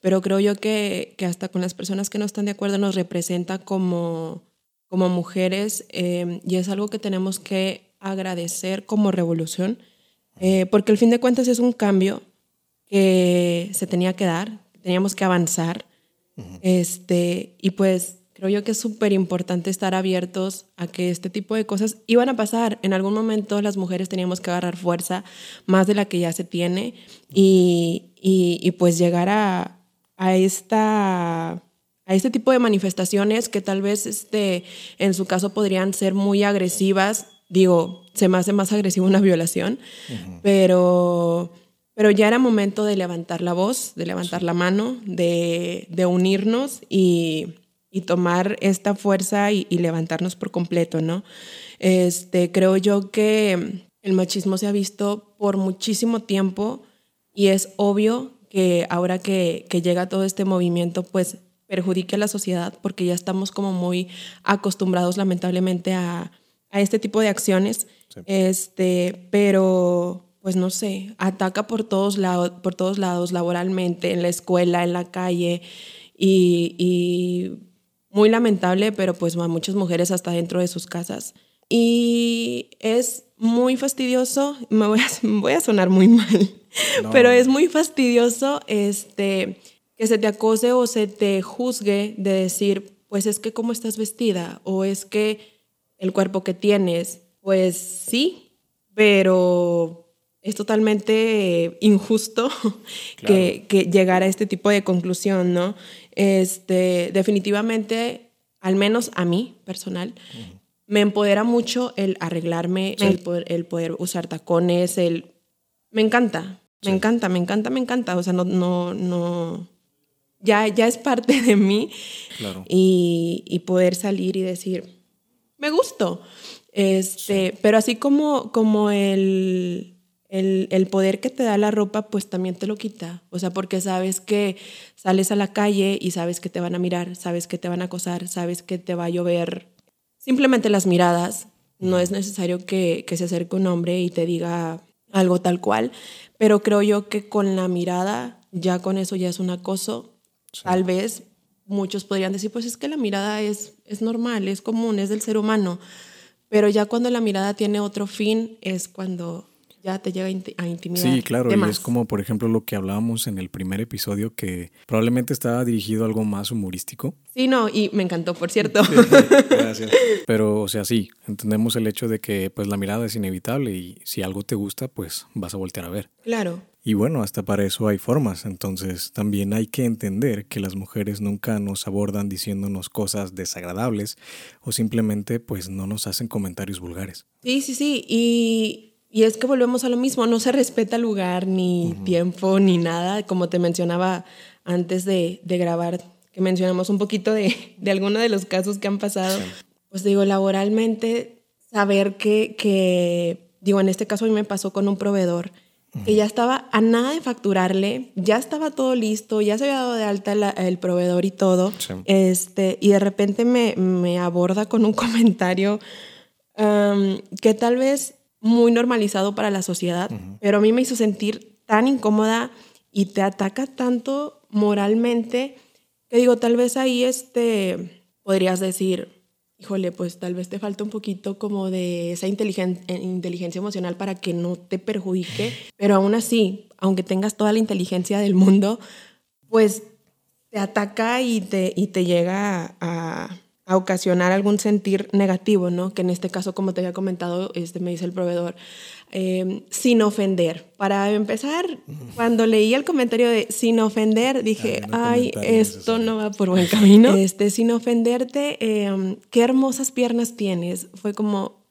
pero creo yo que, que hasta con las personas que no están de acuerdo nos representa como, como mujeres eh, y es algo que tenemos que agradecer como revolución, eh, porque al fin de cuentas es un cambio que se tenía que dar, teníamos que avanzar, este, y pues Creo yo que es súper importante estar abiertos a que este tipo de cosas iban a pasar. En algún momento las mujeres teníamos que agarrar fuerza más de la que ya se tiene y, y, pues llegar a, a, esta, a este tipo de manifestaciones que tal vez este, en su caso podrían ser muy agresivas. Digo, se me hace más agresiva una violación, pero, pero ya era momento de levantar la voz, de levantar la mano, de, de unirnos y y tomar esta fuerza y, levantarnos por completo, ¿no? Este, creo yo que el machismo se ha visto por muchísimo tiempo y es obvio que ahora que, que llega todo este movimiento, pues perjudique a la sociedad porque ya estamos como muy acostumbrados lamentablemente a, a este tipo de acciones. Este, pero pues no sé, ataca por todos, lados, por todos lados, laboralmente, en la escuela, en la calle, y, y muy lamentable, pero pues a muchas mujeres hasta dentro de sus casas. Y es muy fastidioso, me voy a, voy a sonar muy mal, pero es muy fastidioso este, que se te acose o se te juzgue de decir, pues es que cómo estás vestida o es que el cuerpo que tienes, pues sí, pero es totalmente injusto que, que llegar a este tipo de conclusión, ¿no? Este, definitivamente, al menos a mí personal, me empodera mucho el arreglarme, el, poder, usar tacones, el... Me encanta, me encanta, me encanta, me encanta. O sea, no, no, no... Ya, ya es parte de mí. Y, y poder salir y decir, me gusto. Este, Pero así como, como el, el, poder que te da la ropa, pues también te lo quita. O sea, porque sabes que sales a la calle y sabes que te van a mirar, sabes que te van a acosar, sabes que te va a llover. Simplemente las miradas. No es necesario que, se acerque un hombre y te diga algo tal cual, pero creo yo que con la mirada, ya con eso ya es un acoso. Tal vez muchos podrían decir, pues es que la mirada es, es normal, es común, es del ser humano. Pero ya cuando la mirada tiene otro fin es cuando ya te llega a intimidar. Sí, claro, y es como por ejemplo lo que hablábamos en el primer episodio que probablemente estaba dirigido a algo más humorístico. Sí, no, y me encantó, por cierto. Gracias. Pero, o sea, sí, entendemos el hecho de que pues la mirada es inevitable y si algo te gusta, pues vas a voltear a ver. Claro. Y bueno, hasta para eso hay formas, entonces también hay que entender que las mujeres nunca nos abordan diciéndonos cosas desagradables o simplemente pues no nos hacen comentarios vulgares. Sí, sí, sí, y, es que volvemos a lo mismo, no se respeta lugar ni tiempo ni nada, como te mencionaba antes de, grabar, que mencionamos un poquito de, de algunos de los casos que han pasado. Pues digo, laboralmente, saber que, que, digo, en este caso a mí me pasó con un proveedor que ya estaba a nada de facturarle, ya estaba todo listo, ya se había dado de alta el proveedor y todo. Este, y de repente me, me, aborda con un comentario que tal vez muy normalizado para la sociedad, pero a mí me hizo sentir tan incómoda y te ataca tanto moralmente que digo, tal vez ahí este, podrías decir, híjole, pues tal vez te falta un poquito como de esa eh, inteligencia emocional para que no te perjudique, pero aún así, aunque tengas toda la inteligencia del mundo, pues te ataca y te, y te llega a, a ocasionar algún sentir negativo, ¿no? Que en este caso, como te había comentado, este, me dice el proveedor, em, sin ofender. Para empezar, cuando leí el comentario de sin ofender, dije, ay, esto no va por buen camino. Este, sin ofenderte, em, qué hermosas piernas tienes. Fue como,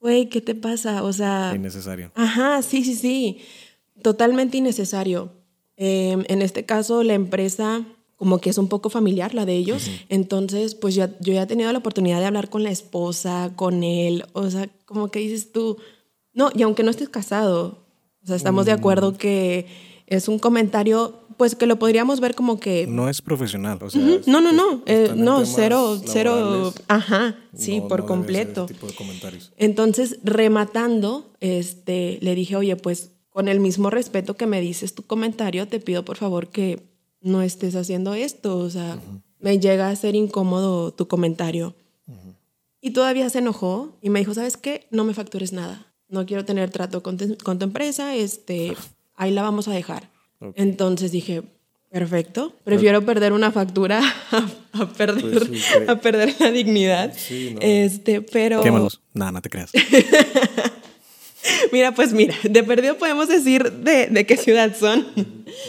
güey, ¿qué te pasa? O sea... Innecesario. Ajá, sí, sí, sí. Totalmente innecesario. Em, en este caso, la empresa como que es un poco familiar la de ellos. Entonces, pues yo, yo ya he tenido la oportunidad de hablar con la esposa, con él, o sea, como que dices tú, no, y aunque no estés casado, o sea, estamos de acuerdo que es un comentario, pues que lo podríamos ver como que... No es profesional, o sea... No, no, no, eh, no, cero, cero, ajá, sí, por completo. tipo de comentarios. Entonces, rematando, este, le dije, oye, pues con el mismo respeto que me dices tu comentario, te pido por favor que no estés haciendo esto, o sea, me llega a ser incómodo tu comentario. Y todavía se enojó y me dijo, ¿sabes qué? No me factures nada. No quiero tener trato con, tu empresa, este, ahí la vamos a dejar. Entonces dije, perfecto, prefiero perder una factura a, perder, pues a perder la dignidad. Este, pero... Quémalos. Nada, no te creas. Mira, pues mira, de perdido podemos decir de, de qué ciudad son.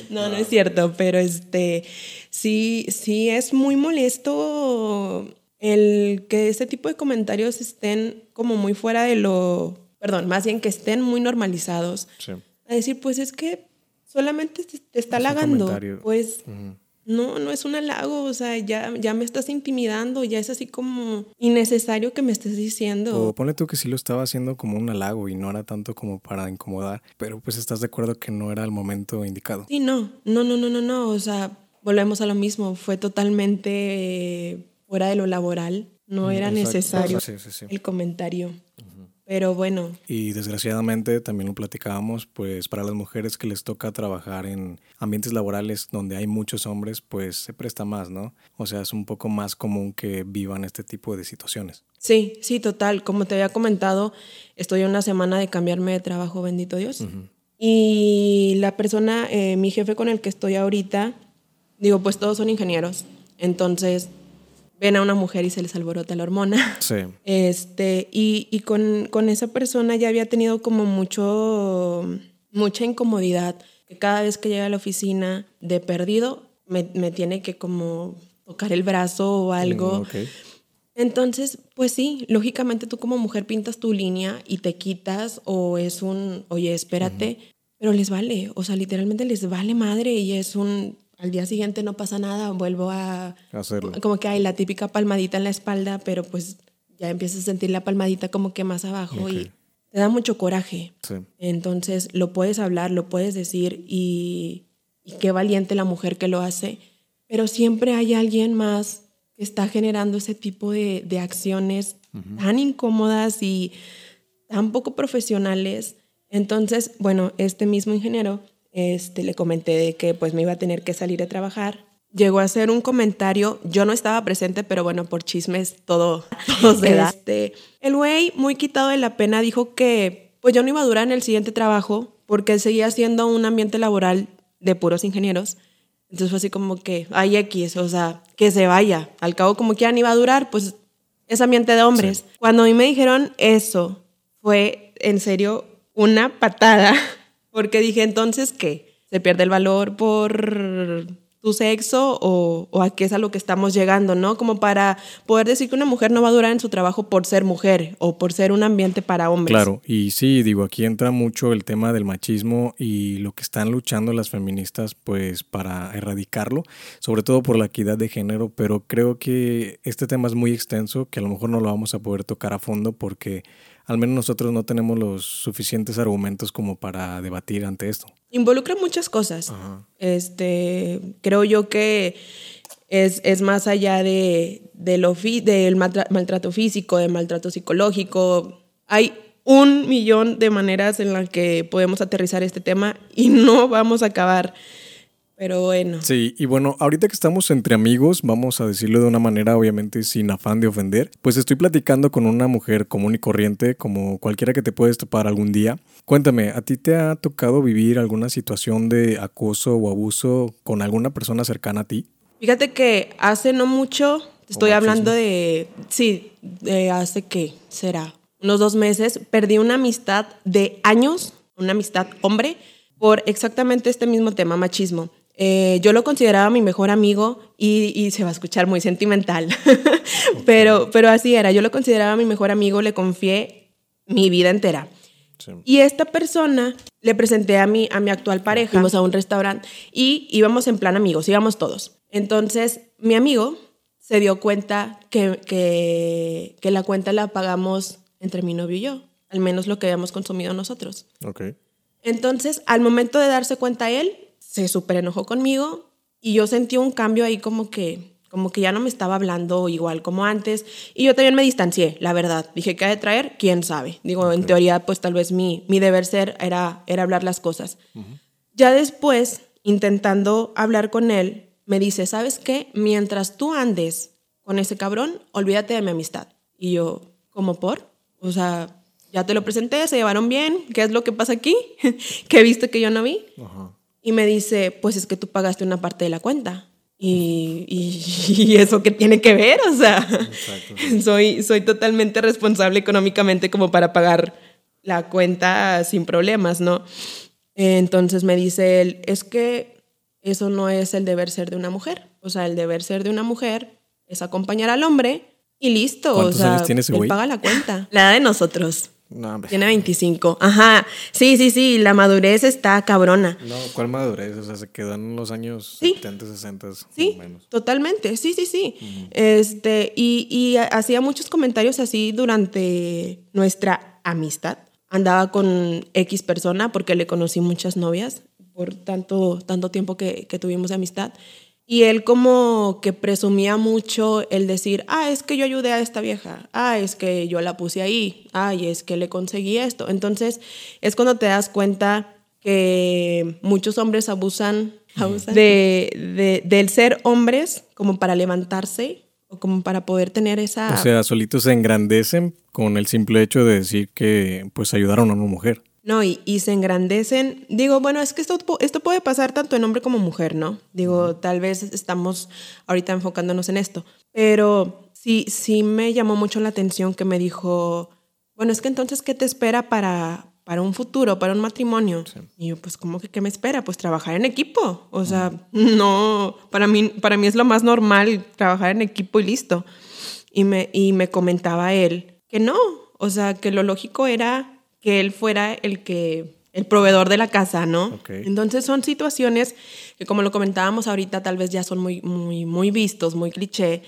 No, no es cierto, pero este, sí, sí es muy molesto el que este tipo de comentarios estén como muy fuera de lo, perdón, más bien que estén muy normalizados. A decir, pues es que solamente te, está halagando. Pues no, no es un halago, o sea, ya, ya me estás intimidando, ya es así como innecesario que me estés diciendo. O ponle tú que sí lo estaba haciendo como un halago y no era tanto como para incomodar, pero pues estás de acuerdo que no era el momento indicado. Sí, no, no, no, no, no, no, o sea, volvemos a lo mismo, fue totalmente fuera de lo laboral, no era necesario el comentario. Pero bueno. Y desgraciadamente también lo platicábamos, pues para las mujeres que les toca trabajar en ambientes laborales donde hay muchos hombres, pues se presta más, ¿no? O sea, es un poco más común que vivan este tipo de situaciones. Sí, sí, total. Como te había comentado, estoy en una semana de cambiarme de trabajo, bendito Dios. Y la persona, eh, mi jefe con el que estoy ahorita, digo, pues todos son ingenieros. Entonces, ven a una mujer y se les alborota la hormona. Sí. Este, y, y con, con, esa persona ya había tenido como mucho, mucha incomodidad, que cada vez que llega a la oficina de perdido, me, me tiene que como tocar el brazo o algo. Mm, Entonces, pues sí, lógicamente tú como mujer pintas tu línea y te quitas o es un, oye, espérate, pero les vale, o sea, literalmente les vale madre y es un, al día siguiente no pasa nada, vuelvo a hacerlo. Como que hay la típica palmadita en la espalda, pero pues ya empiezas a sentir la palmadita como que más abajo y te da mucho coraje. Entonces lo puedes hablar, lo puedes decir y, qué valiente la mujer que lo hace, pero siempre hay alguien más que está generando ese tipo de, acciones tan incómodas y tan poco profesionales. Entonces, bueno, este mismo ingeniero este, le comenté de que pues me iba a tener que salir a trabajar. Llegó a hacer un comentario, yo no estaba presente, pero bueno, por chismes todo, todo se da. Este, el güey, muy quitado de la pena, dijo que pues yo no iba a durar en el siguiente trabajo porque seguía siendo un ambiente laboral de puros ingenieros. Entonces fue así como que, hay X, o sea, que se vaya. Al cabo, como que ya ni iba a durar, pues es ambiente de hombres. Cuando a mí me dijeron eso, fue en serio una patada, porque dije, entonces, ¿qué? ¿Se pierde el valor por tu sexo o, o, a qué es a lo que estamos llegando, ¿no? Como para poder decir que una mujer no va a durar en su trabajo por ser mujer o por ser un ambiente para hombres. Claro, y sí, digo, aquí entra mucho el tema del machismo y lo que están luchando las feministas pues para erradicarlo, sobre todo por la equidad de género, pero creo que este tema es muy extenso, que a lo mejor no lo vamos a poder tocar a fondo porque al menos nosotros no tenemos los suficientes argumentos como para debatir ante esto. Involucra muchas cosas. Ajá. Este, creo yo que es, es más allá de, de lo del maltrato físico, del maltrato psicológico. Hay un millón de maneras en las que podemos aterrizar este tema y no vamos a acabar pero bueno. Sí, y bueno, ahorita que estamos entre amigos, vamos a decirlo de una manera obviamente sin afán de ofender, pues estoy platicando con una mujer común y corriente, como cualquiera que te puedes topar algún día. Cuéntame, ¿a ti te ha tocado vivir alguna situación de acoso o abuso con alguna persona cercana a ti? Fíjate que hace no mucho, estoy hablando de, sí, de hace qué será, unos dos meses, perdí una amistad de años, una amistad hombre, por exactamente este mismo tema, machismo. Eh, yo lo consideraba mi mejor amigo y, se va a escuchar muy sentimental, pero, pero así era, yo lo consideraba mi mejor amigo, le confié mi vida entera. Y esta persona le presenté a mi, a mi actual pareja, fuimos a un restaurante y íbamos en plan amigos, íbamos todos. Entonces mi amigo se dio cuenta que, que, que la cuenta la pagamos entre mi novio y yo, al menos lo que habíamos consumido nosotros. Okay. Entonces, al momento de darse cuenta él, se súper enojó conmigo y yo sentí un cambio ahí como que, como que ya no me estaba hablando igual como antes. Y yo también me distancié, la verdad. Dije, ¿qué ha de traer? ¿Quién sabe? Digo, en teoría, pues tal vez mi, mi deber ser era, era hablar las cosas. Ya después, intentando hablar con él, me dice, ¿sabes qué? Mientras tú andes con ese cabrón, olvídate de mi amistad. Y yo, ¿cómo por? O sea, ya te lo presenté, se llevaron bien, ¿qué es lo que pasa aquí? ¿Qué viste que yo no vi? Ajá. Y me dice, pues es que tú pagaste una parte de la cuenta. Y, y, eso qué tiene que ver, o sea, soy, soy totalmente responsable económicamente como para pagar la cuenta sin problemas, ¿no? Entonces me dice él, es que eso no es el deber ser de una mujer. O sea, el deber ser de una mujer es acompañar al hombre y listo. ¿Cuántos o sea, años tiene ese él paga la cuenta. La edad de nosotros. Tiene 25. Ajá. Sí, sí, sí. La madurez está cabrona. No, ¿cuál madurez? O sea, se quedó en los años 70, 60. Sí, menos. totalmente. Sí, sí, sí. Este, y, y hacía muchos comentarios así durante nuestra amistad. Andaba con X persona porque le conocí muchas novias por tanto, tanto tiempo que, que tuvimos de amistad. Y él como que presumía mucho el decir, ah, es que yo ayudé a esta vieja, ah, es que yo la puse ahí, ay, es que le conseguí esto. Entonces es cuando te das cuenta que muchos hombres abusan, de, del ser hombres como para levantarse o como para poder tener esa... O sea, solitos se engrandecen con el simple hecho de decir que pues ayudaron a una mujer. No, y, y, se engrandecen. Digo, bueno, es que esto, esto puede pasar tanto en hombre como mujer, ¿no? Digo, tal vez estamos ahorita enfocándonos en esto. Pero sí, sí me llamó mucho la atención que me dijo, bueno, es que entonces, ¿qué te espera para, para un futuro, para un matrimonio? Y yo, pues, ¿cómo que qué me espera? Pues trabajar en equipo. O sea, no, para mí, para mí es lo más normal trabajar en equipo y listo. Y me, y me comentaba él que no, o sea, que lo lógico era que él fuera el que el proveedor de la casa, ¿no? Entonces son situaciones que como lo comentábamos ahorita tal vez ya son muy muy muy vistos, muy cliché,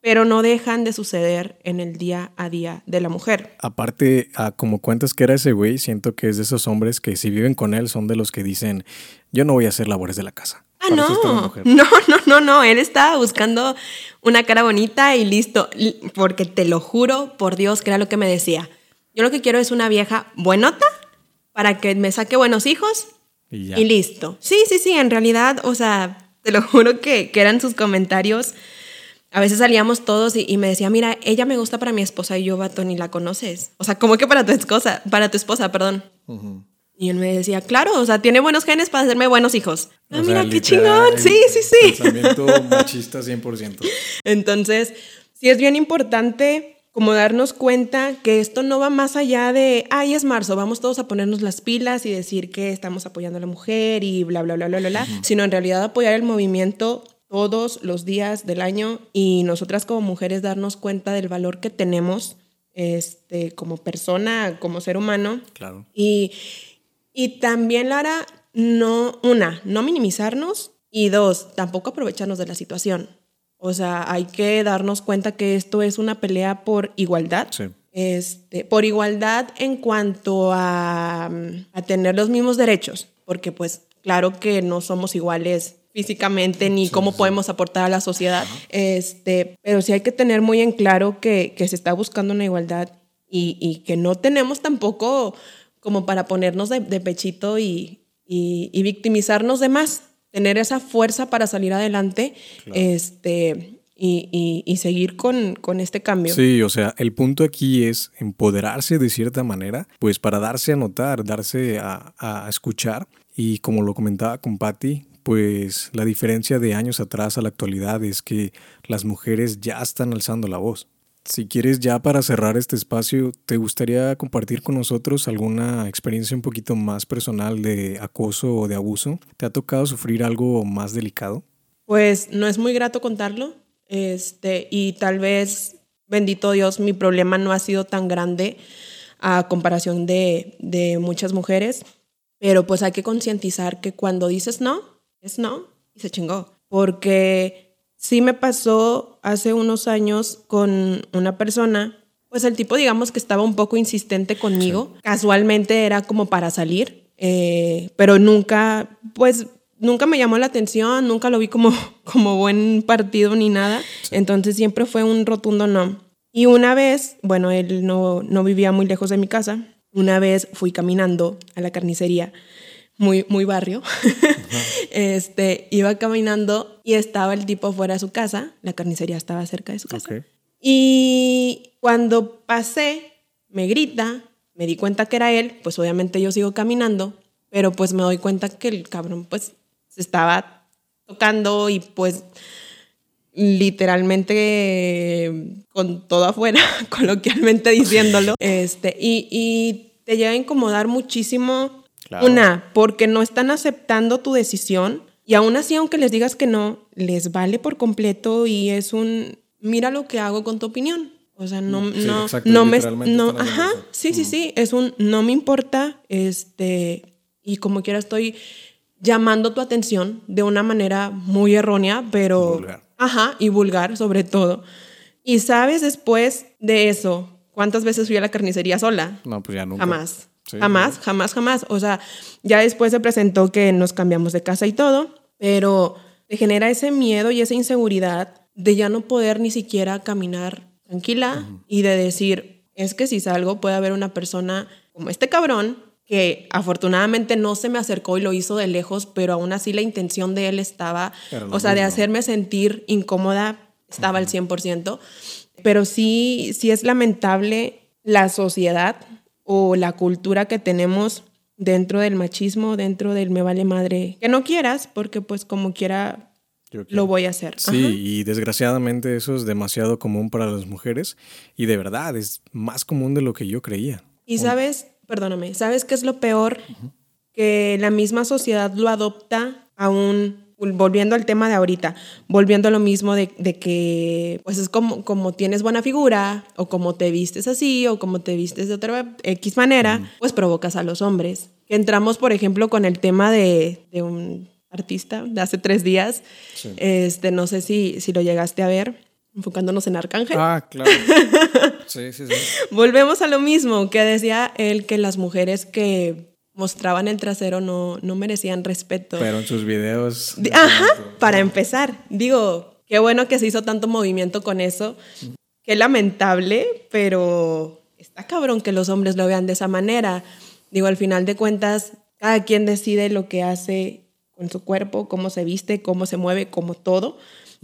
pero no dejan de suceder en el día a día de la mujer. Aparte, como cuentas que era ese güey, siento que es de esos hombres que si viven con él son de los que dicen, yo no voy a hacer labores de la casa. Ah, no. No, no, no, no. Él estaba buscando una cara bonita y listo. Porque te lo juro, por Dios, que era lo que me decía. Yo lo que quiero es una vieja buenota para que me saque buenos hijos y, listo. Sí, sí, sí, en realidad, o sea, te lo juro que, que eran sus comentarios a veces salíamos todos y, me decía, mira, ella me gusta para mi esposa y yo, vato, ni la conoces. O sea, ¿cómo que para tu esposa? Para tu esposa, perdón. Y él me decía, claro, o sea, tiene buenos genes para hacerme buenos hijos. Ah, mira, qué chingón. Sí, sí, sí. Pensamiento machista 100%. Entonces, sí es bien importante como darnos cuenta que esto no va más allá de, ay, es marzo, vamos todos a ponernos las pilas y decir que estamos apoyando a la mujer y bla, bla, bla, bla, bla, bla, sino en realidad apoyar el movimiento todos los días del año y nosotras como mujeres darnos cuenta del valor que tenemos este, como persona, como ser humano. Claro. Y, y también, Lara, no, una, no minimizarnos y dos, tampoco aprovecharnos de la situación. O sea, hay que darnos cuenta que esto es una pelea por igualdad. Este, por igualdad en cuanto a, a, tener los mismos derechos, porque pues claro que no somos iguales físicamente ni cómo podemos aportar a la sociedad, este, pero sí hay que tener muy en claro que, que se está buscando una igualdad y, y, que no tenemos tampoco como para ponernos de, de pechito y, y, victimizarnos de más tener esa fuerza para salir adelante este, y, y, seguir con, con, este cambio. Sí, o sea, el punto aquí es empoderarse de cierta manera, pues para darse a notar, darse a, a escuchar. Y como lo comentaba con Patti, pues la diferencia de años atrás a la actualidad es que las mujeres ya están alzando la voz. Si quieres ya para cerrar este espacio, ¿te gustaría compartir con nosotros alguna experiencia un poquito más personal de acoso o de abuso? ¿Te ha tocado sufrir algo más delicado? Pues no es muy grato contarlo, este, y tal vez, bendito Dios, mi problema no ha sido tan grande a comparación de, de muchas mujeres, pero pues hay que concientizar que cuando dices no, es no, y se chingó. Porque Sí me pasó hace unos años con una persona, pues el tipo digamos que estaba un poco insistente conmigo, casualmente era como para salir, eh, pero nunca, pues nunca me llamó la atención, nunca lo vi como, como buen partido ni nada, entonces siempre fue un rotundo no. Y una vez, bueno, él no, no vivía muy lejos de mi casa, una vez fui caminando a la carnicería muy, muy barrio. este, iba caminando y estaba el tipo fuera de su casa, la carnicería estaba cerca de su casa. Y cuando pasé, me grita, me di cuenta que era él, pues obviamente yo sigo caminando, pero pues me doy cuenta que el cabrón pues se estaba tocando y pues literalmente con todo afuera, coloquialmente diciéndolo, este, y, y te llega a incomodar muchísimo una, porque no están aceptando tu decisión y aún así, aunque les digas que no, les vale por completo y es un, mira lo que hago con tu opinión. O sea, no, no, no me, no, ajá, sí, sí, sí, es un, no me importa, este, y como quiera estoy llamando tu atención de una manera muy errónea, pero, vulgar. ajá, y vulgar sobre todo. Y sabes después de eso, ¿cuántas veces fui a la carnicería sola? No, pues ya nunca. Jamás jamás, jamás, jamás. O sea, ya después se presentó que nos cambiamos de casa y todo, pero te genera ese miedo y esa inseguridad de ya no poder ni siquiera caminar tranquila y de decir, es que si salgo puede haber una persona como este cabrón que afortunadamente no se me acercó y lo hizo de lejos, pero aún así la intención de él estaba, o sea, de hacerme sentir incómoda, estaba al 100%. Pero sí, sí es lamentable la sociedad o la cultura que tenemos dentro del machismo, dentro del me vale madre, que no quieras, porque pues como quiera lo voy a hacer. Sí, y desgraciadamente eso es demasiado común para las mujeres y de verdad es más común de lo que yo creía. Y sabes, perdóname, ¿sabes qué es lo peor? Que la misma sociedad lo adopta aún volviendo al tema de ahorita, volviendo a lo mismo de, que, pues es como, como tienes buena figura, o como te vistes así, o como te vistes de otra X manera, pues provocas a los hombres. Entramos, por ejemplo, con el tema de, un artista de hace tres días, este, no sé si, si lo llegaste a ver, enfocándonos en Arcángel. Ah, claro. sí, sí, sí. Volvemos a lo mismo que decía él que las mujeres que mostraban el trasero no, no merecían respeto. Pero en sus videos... Ajá, para empezar. Digo, qué bueno que se hizo tanto movimiento con eso. Qué lamentable, pero está cabrón que los hombres lo vean de esa manera. Digo, al final de cuentas, cada quien decide lo que hace con su cuerpo, cómo se viste, cómo se mueve, como todo.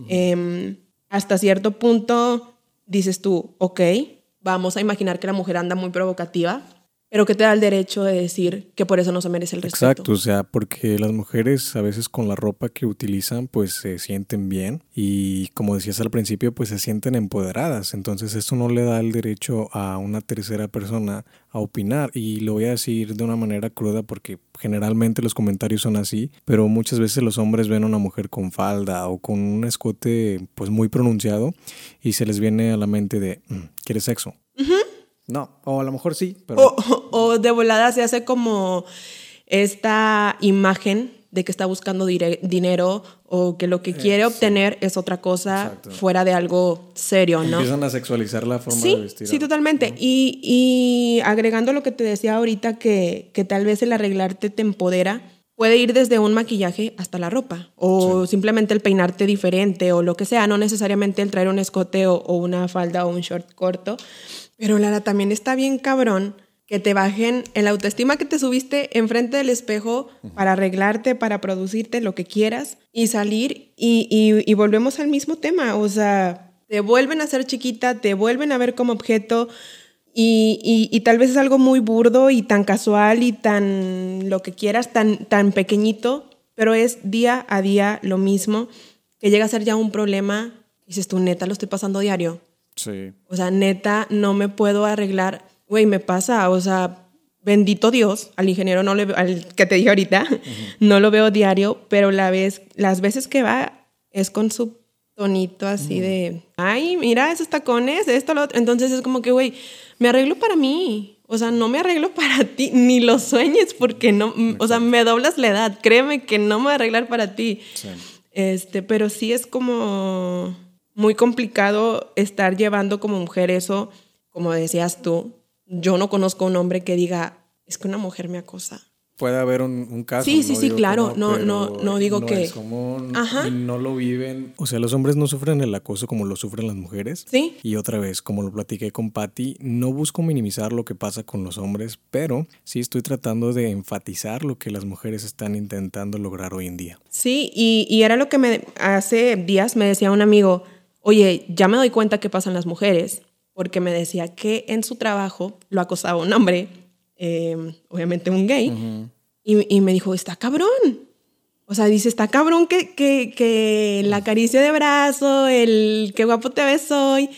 Em, hasta cierto punto dices tú, ok, vamos a imaginar que la mujer anda muy provocativa, pero que te da el derecho de decir que por eso no se merece el respeto. Exacto, o sea, porque las mujeres a veces con la ropa que utilizan pues se sienten bien y como decías al principio pues se sienten empoderadas, entonces eso no le da el derecho a una tercera persona a opinar y lo voy a decir de una manera cruda porque generalmente los comentarios son así, pero muchas veces los hombres ven a una mujer con falda o con un escote pues muy pronunciado y se les viene a la mente de, mm, ¿quieres sexo? No, o a lo mejor sí, pero... O, de volada se hace como esta imagen de que está buscando dinero o que lo que quiere obtener es otra cosa fuera de algo serio, ¿no? Empiezan a sexualizar la forma de vestir. Sí, totalmente. Y, y, agregando lo que te decía ahorita, que, que tal vez el arreglarte te empodera, puede ir desde un maquillaje hasta la ropa, o simplemente el peinarte diferente, o lo que sea, no necesariamente el traer un escote o, o una falda o un short corto. Pero Lara, también está bien cabrón que te bajen el autoestima que te subiste enfrente del espejo para arreglarte, para producirte lo que quieras y salir y, volvemos al mismo tema. O sea, te vuelven a ser chiquita, te vuelven a ver como objeto y, y, tal vez es algo muy burdo y tan casual y tan lo que quieras, tan, tan pequeñito, pero es día a día lo mismo, que llega a ser ya un problema. Dices tú, neta, lo estoy pasando diario. O sea, neta, no me puedo arreglar. Güey, me pasa, o sea, bendito Dios, al ingeniero no le al que te dije ahorita, no lo veo diario, pero la vez, las veces que va es con su tonito así de, ay, mira esos tacones, esto, lo otro. Entonces es como que, güey, me arreglo para mí. O sea, no me arreglo para ti, ni lo sueñes, porque no, o sea, me doblas la edad. Créeme que no me voy a arreglar para ti. Este, pero sí es como muy complicado estar llevando como mujer eso, como decías tú. Yo no conozco un hombre que diga, es que una mujer me acosa. Puede haber un, caso. Sí, sí, sí, claro. No, no, no, digo que. Es común Y no lo viven. O sea, los hombres no sufren el acoso como lo sufren las mujeres. Sí. Y otra vez, como lo platiqué con Patty, no busco minimizar lo que pasa con los hombres, pero sí estoy tratando de enfatizar lo que las mujeres están intentando lograr hoy en día. Sí, y, y era lo que me hace días me decía un amigo oye, ya me doy cuenta que pasan las mujeres, porque me decía que en su trabajo lo acosaba un hombre, em, obviamente un gay, y, me dijo, está cabrón. O sea, dice, está cabrón que, que, que la caricia de brazo, el qué guapo te ves hoy.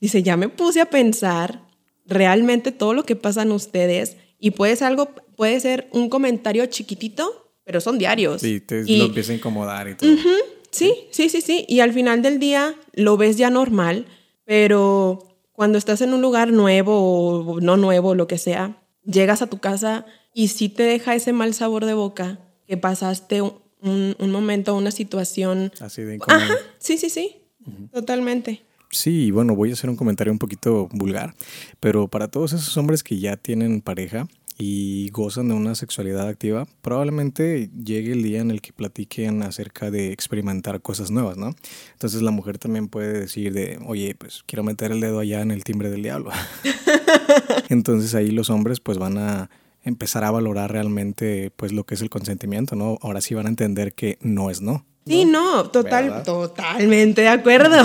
Dice, ya me puse a pensar realmente todo lo que pasan ustedes y puede ser algo, puede ser un comentario chiquitito, pero son diarios. Sí, te lo empieza a incomodar y todo. Sí, sí, sí, sí. Y al final del día lo ves ya normal, pero cuando estás en un lugar nuevo o no nuevo, lo que sea, llegas a tu casa y sí te deja ese mal sabor de boca que pasaste un, un, momento, una situación. Así de incómodo. Ajá, sí, sí, sí. Totalmente. Sí, bueno, voy a hacer un comentario un poquito vulgar, pero para todos esos hombres que ya tienen pareja, y gozan de una sexualidad activa, probablemente llegue el día en el que platiquen acerca de experimentar cosas nuevas, ¿no? Entonces la mujer también puede decir de, oye, pues quiero meter el dedo allá en el timbre del diablo. Entonces ahí los hombres pues van a empezar a valorar realmente pues lo que es el consentimiento, ¿no? Ahora sí van a entender que no es no. Sí, no, total, totalmente de acuerdo.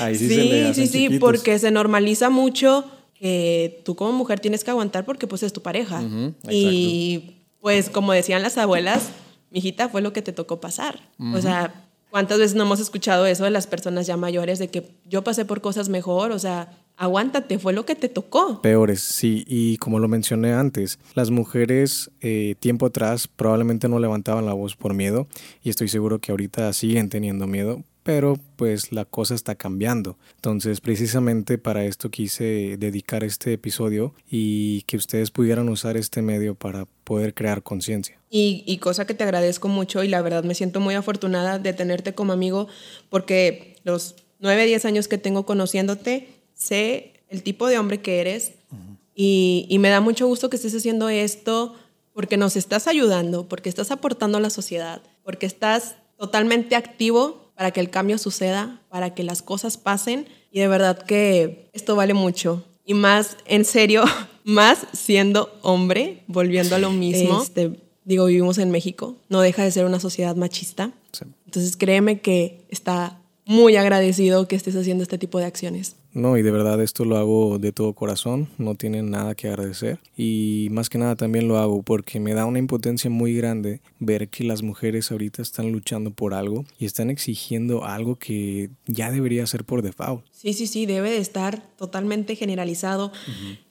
Ahí sí, sí, sí, sí, porque se normaliza mucho que tú como mujer tienes que aguantar porque pues es tu pareja. y pues como decían las abuelas, mi hijita fue lo que te tocó pasar. O sea, ¿cuántas veces no hemos escuchado eso de las personas ya mayores de que yo pasé por cosas mejor? O sea, aguántate, fue lo que te tocó. Peores, sí, y como lo mencioné antes, las mujeres eh, tiempo atrás probablemente no levantaban la voz por miedo y estoy seguro que ahorita siguen teniendo miedo pero pues la cosa está cambiando. Entonces precisamente para esto quise dedicar este episodio y que ustedes pudieran usar este medio para poder crear conciencia. Y, cosa que te agradezco mucho y la verdad me siento muy afortunada de tenerte como amigo porque los nueve, diez años que tengo conociéndote, sé el tipo de hombre que eres y, y me da mucho gusto que estés haciendo esto porque nos estás ayudando, porque estás aportando a la sociedad, porque estás totalmente activo para que el cambio suceda, para que las cosas pasen. Y de verdad que esto vale mucho. Y más, en serio, más siendo hombre, volviendo a lo mismo. Este, digo, vivimos en México, no deja de ser una sociedad machista. Entonces créeme que está muy agradecido que estés haciendo este tipo de acciones. No, y de verdad esto lo hago de todo corazón, no tienen nada que agradecer. Y más que nada también lo hago porque me da una impotencia muy grande ver que las mujeres ahorita están luchando por algo y están exigiendo algo que ya debería ser por default. Sí, sí, sí, debe de estar totalmente generalizado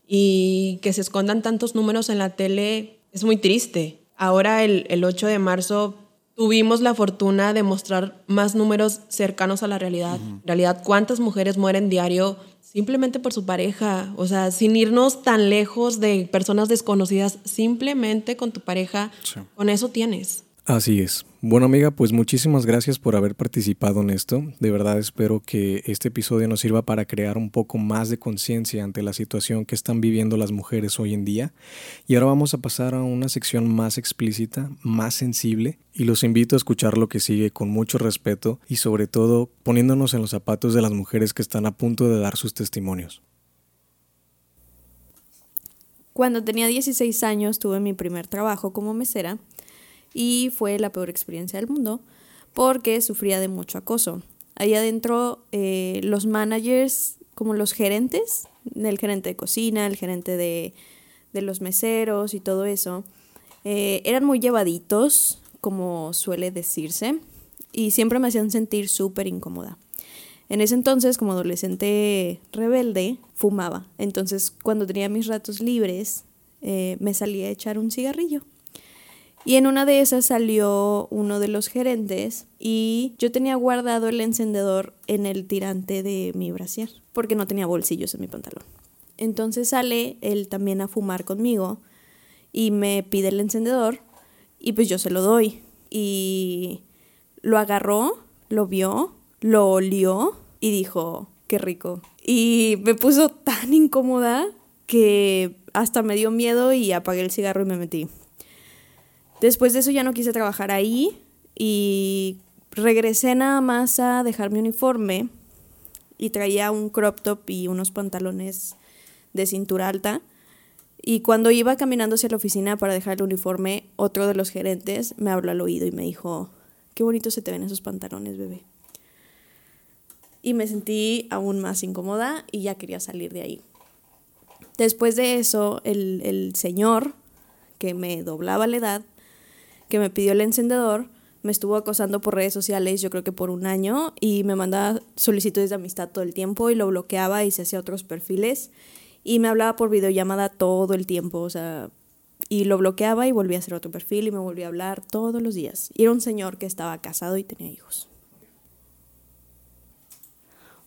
y que se escondan tantos números en la tele es muy triste. Ahora el, el 8 de marzo tuvimos la fortuna de mostrar más números cercanos a la realidad. En realidad, ¿cuántas mujeres mueren diario simplemente por su pareja? O sea, sin irnos tan lejos de personas desconocidas, simplemente con tu pareja, con eso tienes. Así es. Bueno amiga, pues muchísimas gracias por haber participado en esto. De verdad espero que este episodio nos sirva para crear un poco más de conciencia ante la situación que están viviendo las mujeres hoy en día. Y ahora vamos a pasar a una sección más explícita, más sensible, y los invito a escuchar lo que sigue con mucho respeto y sobre todo poniéndonos en los zapatos de las mujeres que están a punto de dar sus testimonios. Cuando tenía 16 años tuve mi primer trabajo como mesera y fue la peor experiencia del mundo porque sufría de mucho acoso. Ahí adentro eh, los managers, como los gerentes, el gerente de cocina, el gerente de, los meseros y todo eso, eh, eran muy llevaditos, como suele decirse, y siempre me hacían sentir súper incómoda. En ese entonces, como adolescente rebelde, fumaba. Entonces, cuando tenía mis ratos libres, eh, me salía a echar un cigarrillo. Y en una de esas salió uno de los gerentes y yo tenía guardado el encendedor en el tirante de mi brasier porque no tenía bolsillos en mi pantalón. Entonces sale él también a fumar conmigo y me pide el encendedor y pues yo se lo doy. Y lo agarró, lo vio, lo olió y dijo, qué rico. Y me puso tan incómoda que hasta me dio miedo y apagué el cigarro y me metí. Después de eso ya no quise trabajar ahí y regresé nada más a dejar mi uniforme y traía un crop top y unos pantalones de cintura alta. Y cuando iba caminando hacia la oficina para dejar el uniforme, otro de los gerentes me habló al oído y me dijo, qué bonito se te ven esos pantalones, bebé. Y me sentí aún más incómoda y ya quería salir de ahí. Después de eso, el, el señor que me doblaba la edad que me pidió el encendedor, me estuvo acosando por redes sociales, yo creo que por un año, y me mandaba solicitudes de amistad todo el tiempo y lo bloqueaba y se hacía otros perfiles. Y me hablaba por videollamada todo el tiempo, o sea, y lo bloqueaba y volvía a hacer otro perfil y me volvía a hablar todos los días. Era un señor que estaba casado y tenía hijos.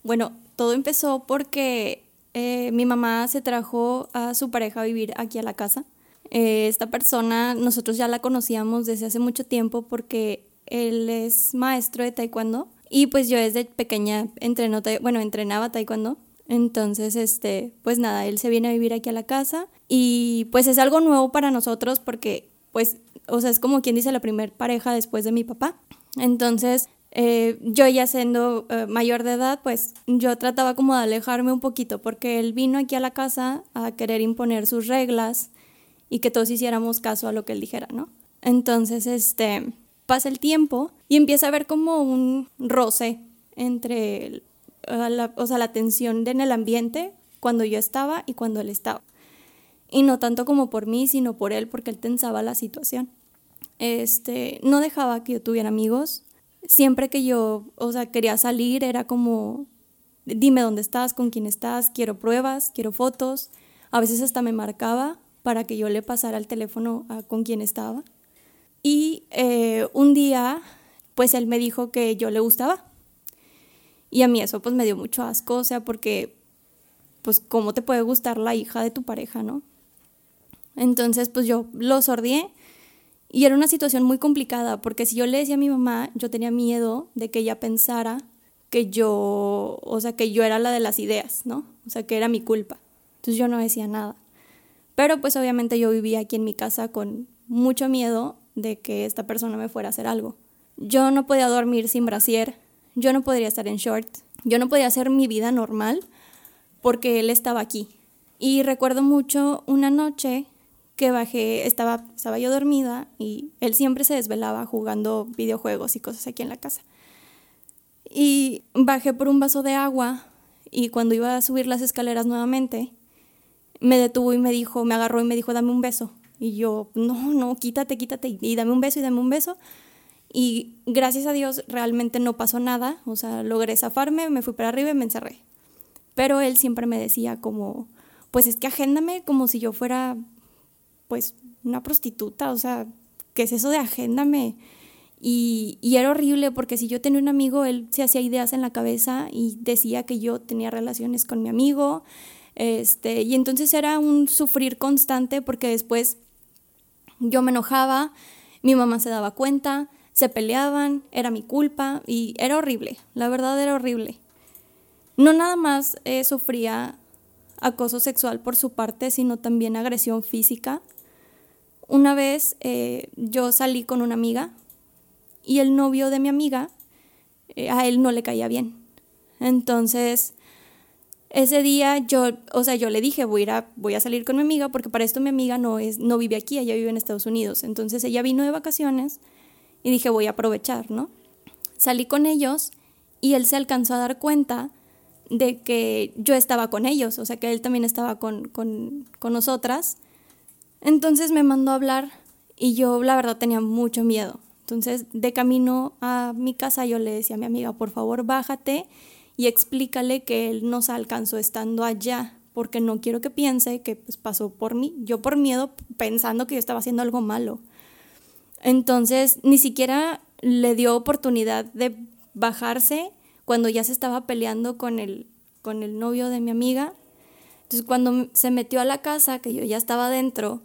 Bueno, todo empezó porque eh, mi mamá se trajo a su pareja a vivir aquí a la casa eh, esta persona nosotros ya la conocíamos desde hace mucho tiempo porque él es maestro de taekwondo y pues yo desde pequeña entreno, bueno, entrenaba taekwondo. Entonces, este, pues nada, él se viene a vivir aquí a la casa y pues es algo nuevo para nosotros porque pues, o sea, es como quien dice la primer pareja después de mi papá. Entonces, eh, yo ya siendo eh, mayor de edad, pues yo trataba como de alejarme un poquito porque él vino aquí a la casa a querer imponer sus reglas y que todos hiciéramos caso a lo que él dijera, ¿no? Entonces, este, pasa el tiempo y empieza a haber como un roce entre la, o sea, la tensión en el ambiente cuando yo estaba y cuando él estaba. Y no tanto como por mí, sino por él, porque él tensaba la situación. Este, no dejaba que yo tuviera amigos. Siempre que yo, o sea, quería salir, era como, dime dónde estás, con quién estás, quiero pruebas, quiero fotos. A veces hasta me marcaba para que yo le pasara el teléfono a, con quien estaba. Y eh, un día, pues él me dijo que yo le gustaba. Y a mí eso pues me dio mucho asco, o sea, porque, pues, ¿cómo te puede gustar la hija de tu pareja, no? Entonces, pues yo lo sordié y era una situación muy complicada, porque si yo le decía a mi mamá, yo tenía miedo de que ella pensara que yo, o sea, que yo era la de las ideas, ¿no? O sea, que era mi culpa. Entonces yo no decía nada. Pero pues obviamente yo vivía aquí en mi casa con mucho miedo de que esta persona me fuera a hacer algo. Yo no podía dormir sin brasier, yo no podría estar en short, yo no podía hacer mi vida normal porque él estaba aquí. Y recuerdo mucho una noche que bajé, estaba, estaba yo dormida y él siempre se desvelaba jugando videojuegos y cosas aquí en la casa. Y bajé por un vaso de agua y cuando iba a subir las escaleras nuevamente, me detuvo y me dijo, me agarró y me dijo, dame un beso. Y yo, no, no, quítate, quítate y dame un beso y dame un beso. Y gracias a Dios realmente no pasó nada, o sea, logré zafarme, me fui para arriba y me encerré. Pero él siempre me decía como, pues es que agéndame como si yo fuera, pues, una prostituta, o sea, ¿qué es eso de agéndame? Y, y, era horrible porque si yo tenía un amigo, él se hacía ideas en la cabeza y decía que yo tenía relaciones con mi amigo. Este, y entonces era un sufrir constante porque después yo me enojaba, mi mamá se daba cuenta, se peleaban, era mi culpa y era horrible, la verdad era horrible. No nada más eh, sufría acoso sexual por su parte, sino también agresión física. Una vez eh, yo salí con una amiga y el novio de mi amiga, eh, a él no le caía bien. Entonces, ese día yo, o sea, yo le dije, voy a, voy a salir con mi amiga, porque para esto mi amiga no, es, no vive aquí, ella vive en Estados Unidos. Entonces ella vino de vacaciones y dije, voy a aprovechar, ¿no? Salí con ellos y él se alcanzó a dar cuenta de que yo estaba con ellos, o sea, que él también estaba con, con, con nosotras. Entonces me mandó a hablar y yo la verdad tenía mucho miedo. Entonces, de camino a mi casa, yo le decía a mi amiga, por favor, bájate y explícale que él nos alcanzó estando allá, porque no quiero que piense que pues, pasó por mí, yo por miedo pensando que yo estaba haciendo algo malo. Entonces, ni siquiera le dio oportunidad de bajarse cuando ya se estaba peleando con el, con el novio de mi amiga. Entonces, cuando se metió a la casa, que yo ya estaba dentro,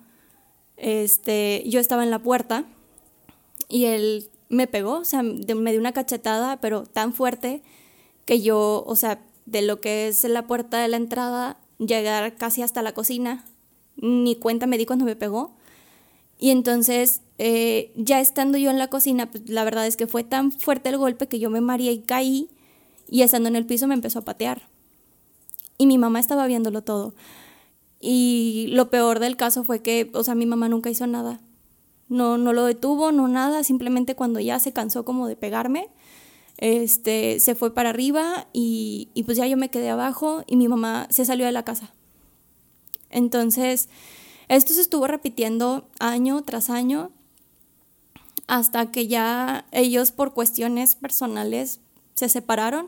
este, yo estaba en la puerta y él me pegó, o sea, me dio una cachetada, pero tan fuerte que yo, o sea, de lo que es la puerta de la entrada, llegar casi hasta la cocina, ni cuenta me di cuando me pegó. Y entonces, eh, ya estando yo en la cocina, pues la verdad es que fue tan fuerte el golpe que yo me mareé y caí, y estando en el piso me empezó a patear. Y mi mamá estaba viéndolo todo. Y lo peor del caso fue que, o sea, mi mamá nunca hizo nada. No, no lo detuvo, no nada, simplemente cuando ya se cansó como de pegarme, este, se fue para arriba y, y pues ya yo me quedé abajo y mi mamá se salió de la casa. Entonces, esto se estuvo repitiendo año tras año hasta que ya ellos por cuestiones personales se separaron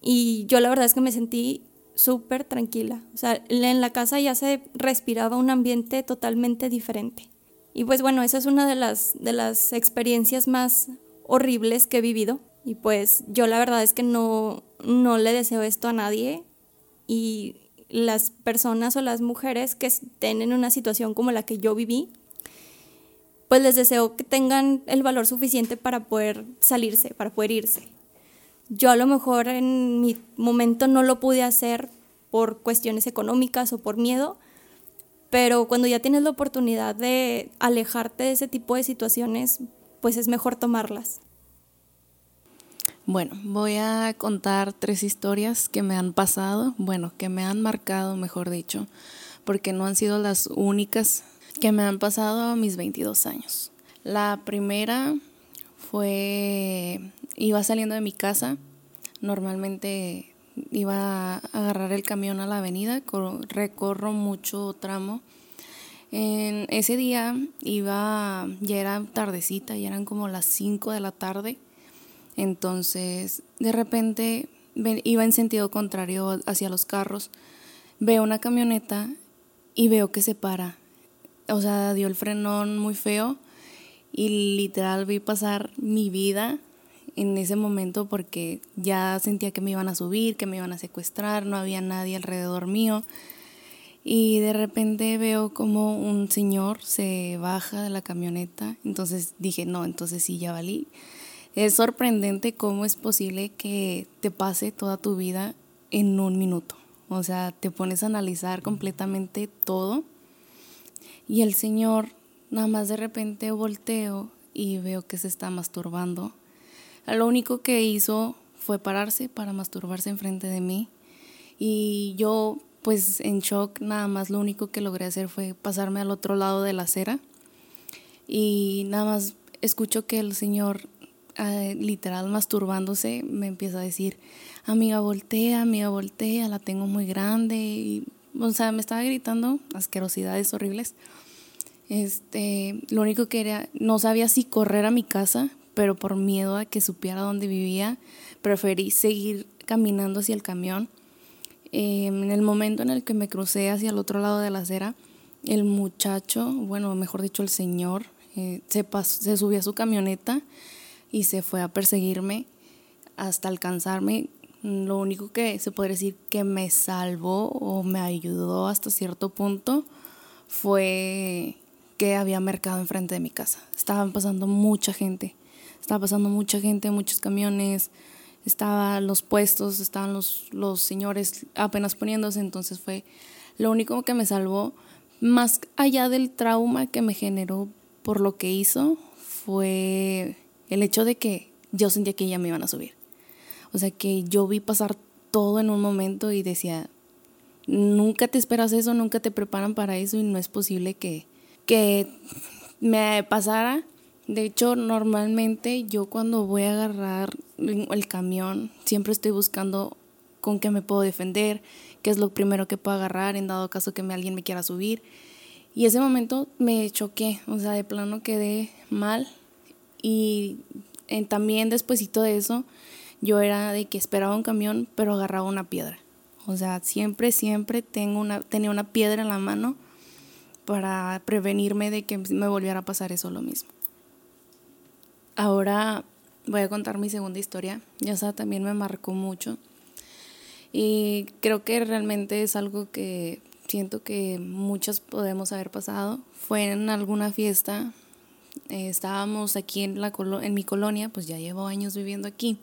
y yo la verdad es que me sentí súper tranquila. O sea, en la casa ya se respiraba un ambiente totalmente diferente. Y pues bueno, esa es una de las, de las experiencias más horribles que he vivido. Y pues yo la verdad es que no, no le deseo esto a nadie. Y las personas o las mujeres que estén en una situación como la que yo viví, pues les deseo que tengan el valor suficiente para poder salirse, para poder irse. Yo a lo mejor en mi momento no lo pude hacer por cuestiones económicas o por miedo, pero cuando ya tienes la oportunidad de alejarte de ese tipo de situaciones, pues es mejor tomarlas. Bueno, voy a contar tres historias que me han pasado, bueno, que me han marcado, mejor dicho, porque no han sido las únicas que me han pasado mis 22 años. La primera fue, iba saliendo de mi casa, normalmente iba a agarrar el camión a la avenida, recorro mucho tramo. En ese día iba, ya era tardecita, ya eran como las 5 de la tarde. Entonces, de repente iba en sentido contrario hacia los carros. Veo una camioneta y veo que se para. O sea, dio el frenón muy feo y literal vi pasar mi vida en ese momento porque ya sentía que me iban a subir, que me iban a secuestrar, no había nadie alrededor mío. Y de repente veo como un señor se baja de la camioneta. Entonces dije, no, entonces sí, ya valí. Es sorprendente cómo es posible que te pase toda tu vida en un minuto. O sea, te pones a analizar completamente todo. Y el señor, nada más de repente volteo y veo que se está masturbando lo único que hizo fue pararse para masturbarse enfrente de mí y yo pues en shock nada más lo único que logré hacer fue pasarme al otro lado de la acera y nada más escucho que el señor eh, literal masturbándose, me empieza a decir, amiga, voltea, amiga, voltea, la tengo muy grande. Y, o sea, me estaba gritando asquerosidades horribles. Este, lo único que era, no sabía si correr a mi casa, pero por miedo a que supiera dónde vivía, preferí seguir caminando hacia el camión. Em, en el momento en el que me crucé hacia el otro lado de la acera, el muchacho, bueno, mejor dicho, el señor, eh, se, se subió a su camioneta y se fue a perseguirme hasta alcanzarme. Lo único que se puede decir que me salvó o me ayudó hasta cierto punto fue que había mercado enfrente de mi casa. Estaban pasando mucha gente. Estaba pasando mucha gente, muchos camiones, estaban los puestos, estaban los, los señores apenas poniéndose, entonces fue lo único que me salvó, más allá del trauma que me generó por lo que hizo, fue el hecho de que yo sentía que ya me iban a subir. O sea, que yo vi pasar todo en un momento y decía, nunca te esperas eso, nunca te preparan para eso y no es posible que, que me pasara. De hecho, normalmente yo cuando voy a agarrar el camión, siempre estoy buscando con qué me puedo defender, qué es lo primero que puedo agarrar en dado caso que alguien me quiera subir. Y ese momento me choqué, o sea, de plano quedé mal. Y también despuesito de eso, yo era de que esperaba un camión, pero agarraba una piedra. O sea, siempre, siempre tengo una, tenía una piedra en la mano para prevenirme de que me volviera a pasar eso lo mismo. Ahora voy a contar mi segunda historia. Ya sea, también me marcó mucho. Y creo que realmente es algo que siento que muchos podemos haber pasado. Fue en alguna fiesta. Eh, estábamos aquí en, la en mi colonia, pues ya llevo años viviendo aquí.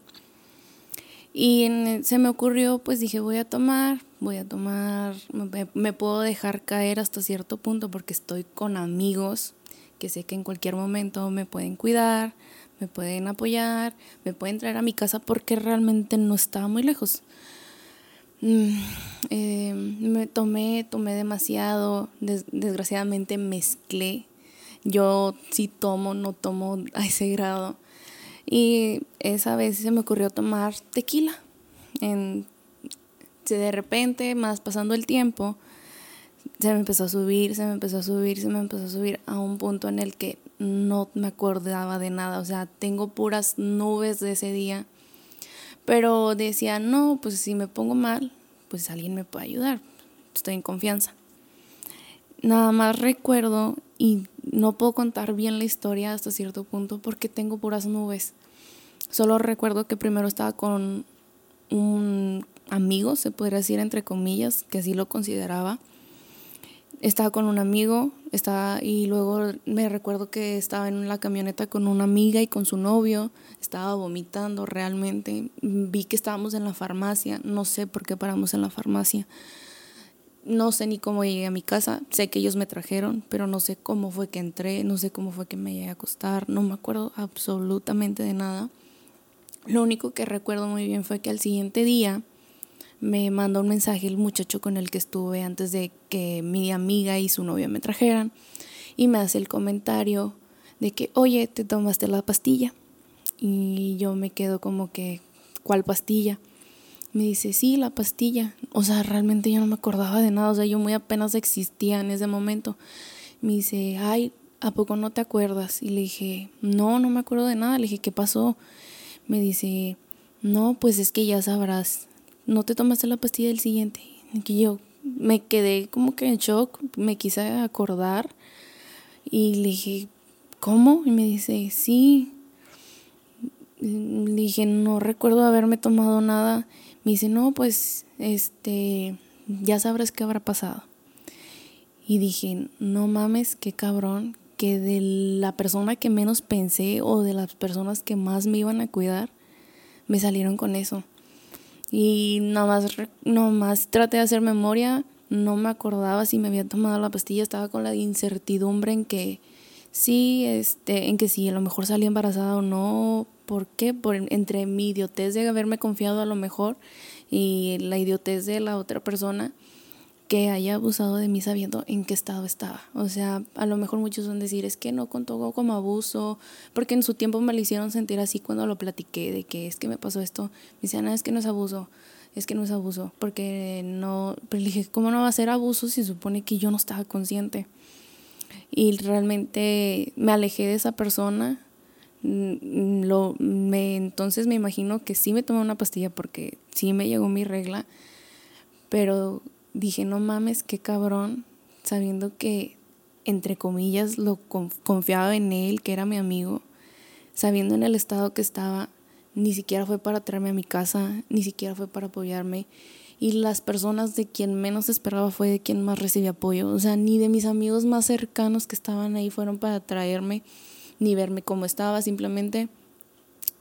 Y se me ocurrió, pues dije, voy a tomar, voy a tomar, me, puedo dejar caer hasta cierto punto porque estoy con amigos que sé que en cualquier momento me pueden cuidar, me pueden apoyar, me pueden traer a mi casa porque realmente no estaba muy lejos. Mm, eh, me tomé, tomé demasiado, desgraciadamente mezclé. Yo sí tomo, no tomo a ese grado. Y esa vez se me ocurrió tomar tequila. En, de repente, más pasando el tiempo, se me empezó a subir, se me empezó a subir, se me empezó a subir a un punto en el que no me acordaba de nada. O sea, tengo puras nubes de ese día. Pero decía, no, pues si me pongo mal, pues alguien me puede ayudar. Estoy en confianza. Nada más recuerdo y no puedo contar bien la historia hasta cierto punto porque tengo puras nubes. Solo recuerdo que primero estaba con un amigo, se podría decir entre comillas, que así lo consideraba. Estaba con un amigo, estaba y luego me recuerdo que estaba en la camioneta con una amiga y con su novio, estaba vomitando realmente. Vi que estábamos en la farmacia, no sé por qué paramos en la farmacia. No sé ni cómo llegué a mi casa, sé que ellos me trajeron, pero no sé cómo fue que entré, no sé cómo fue que me llegué a acostar, no me acuerdo absolutamente de nada. Lo único que recuerdo muy bien fue que al siguiente día me mandó un mensaje el muchacho con el que estuve antes de que mi amiga y su novia me trajeran y me hace el comentario de que, oye, te tomaste la pastilla. Y yo me quedo como que, ¿cuál pastilla? Me dice, sí, la pastilla. O sea, realmente yo no me acordaba de nada. O sea, yo muy apenas existía en ese momento. Me dice, ay, ¿a poco no te acuerdas? Y le dije, no, no me acuerdo de nada. Le dije, ¿qué pasó? Me dice, no, pues es que ya sabrás. No te tomaste la pastilla del siguiente. Y yo me quedé como que en shock. Me quise acordar. Y le dije, ¿cómo? Y me dice, sí. Le dije, no recuerdo haberme tomado nada. Me dice, no, pues, este, ya sabrás qué habrá pasado. Y dije, no mames, qué cabrón, que de la persona que menos pensé o de las personas que más me iban a cuidar, me salieron con eso. Y nada más, más traté de hacer memoria, no me acordaba si me había tomado la pastilla, estaba con la incertidumbre en que sí, este, en que sí, a lo mejor salí embarazada o no, ¿Por qué? Por, entre mi idiotez de haberme confiado a lo mejor y la idiotez de la otra persona, que haya abusado de mí sabiendo en qué estado estaba. O sea, a lo mejor muchos van a decir, es que no contó como abuso, porque en su tiempo me lo hicieron sentir así cuando lo platiqué, de que es que me pasó esto. Me decían, ah, es que no es abuso, es que no es abuso, porque no, pero le dije, ¿cómo no va a ser abuso si supone que yo no estaba consciente? Y realmente me alejé de esa persona. Mm, lo, me, entonces me imagino que sí me tomé una pastilla porque sí me llegó mi regla, pero dije, no mames, qué cabrón, sabiendo que, entre comillas, lo confiaba en él, que era mi amigo, sabiendo en el estado que estaba, ni siquiera fue para traerme a mi casa, ni siquiera fue para apoyarme. Y las personas de quien menos esperaba fue de quien más recibí apoyo. O sea, ni de mis amigos más cercanos que estaban ahí fueron para traerme, ni verme cómo estaba, simplemente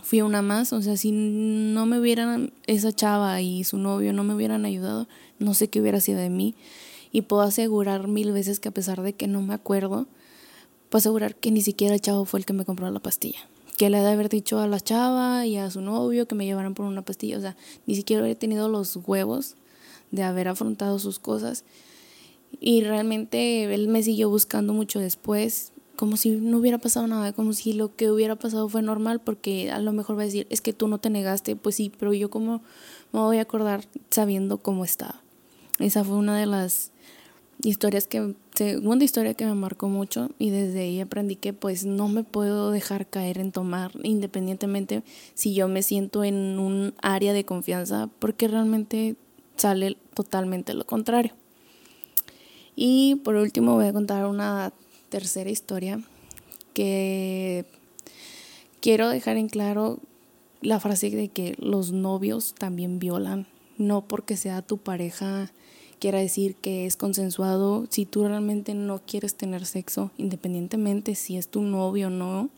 fui una más, o sea, si no me hubieran, esa chava y su novio no me hubieran ayudado, no sé qué hubiera sido de mí. Y puedo asegurar mil veces que a pesar de que no me acuerdo, puedo asegurar que ni siquiera el chavo fue el que me compró la pastilla. Que le de haber dicho a la chava y a su novio que me llevaran por una pastilla. O sea, ni siquiera he tenido los huevos de haber afrontado sus cosas. Y realmente él me siguió buscando mucho después como si no hubiera pasado nada, como si lo que hubiera pasado fue normal, porque a lo mejor va a decir, es que tú no te negaste, pues sí, pero yo como me voy a acordar sabiendo cómo estaba. Esa fue una de las historias que, segunda historia que me marcó mucho y desde ahí aprendí que pues no me puedo dejar caer en tomar independientemente si yo me siento en un área de confianza, porque realmente sale totalmente lo contrario. Y por último voy a contar una tercera historia que quiero dejar en claro la frase de que los novios también violan, no porque sea tu pareja quiera decir que es consensuado, si tú realmente no quieres tener sexo, independientemente si es tu novio o no,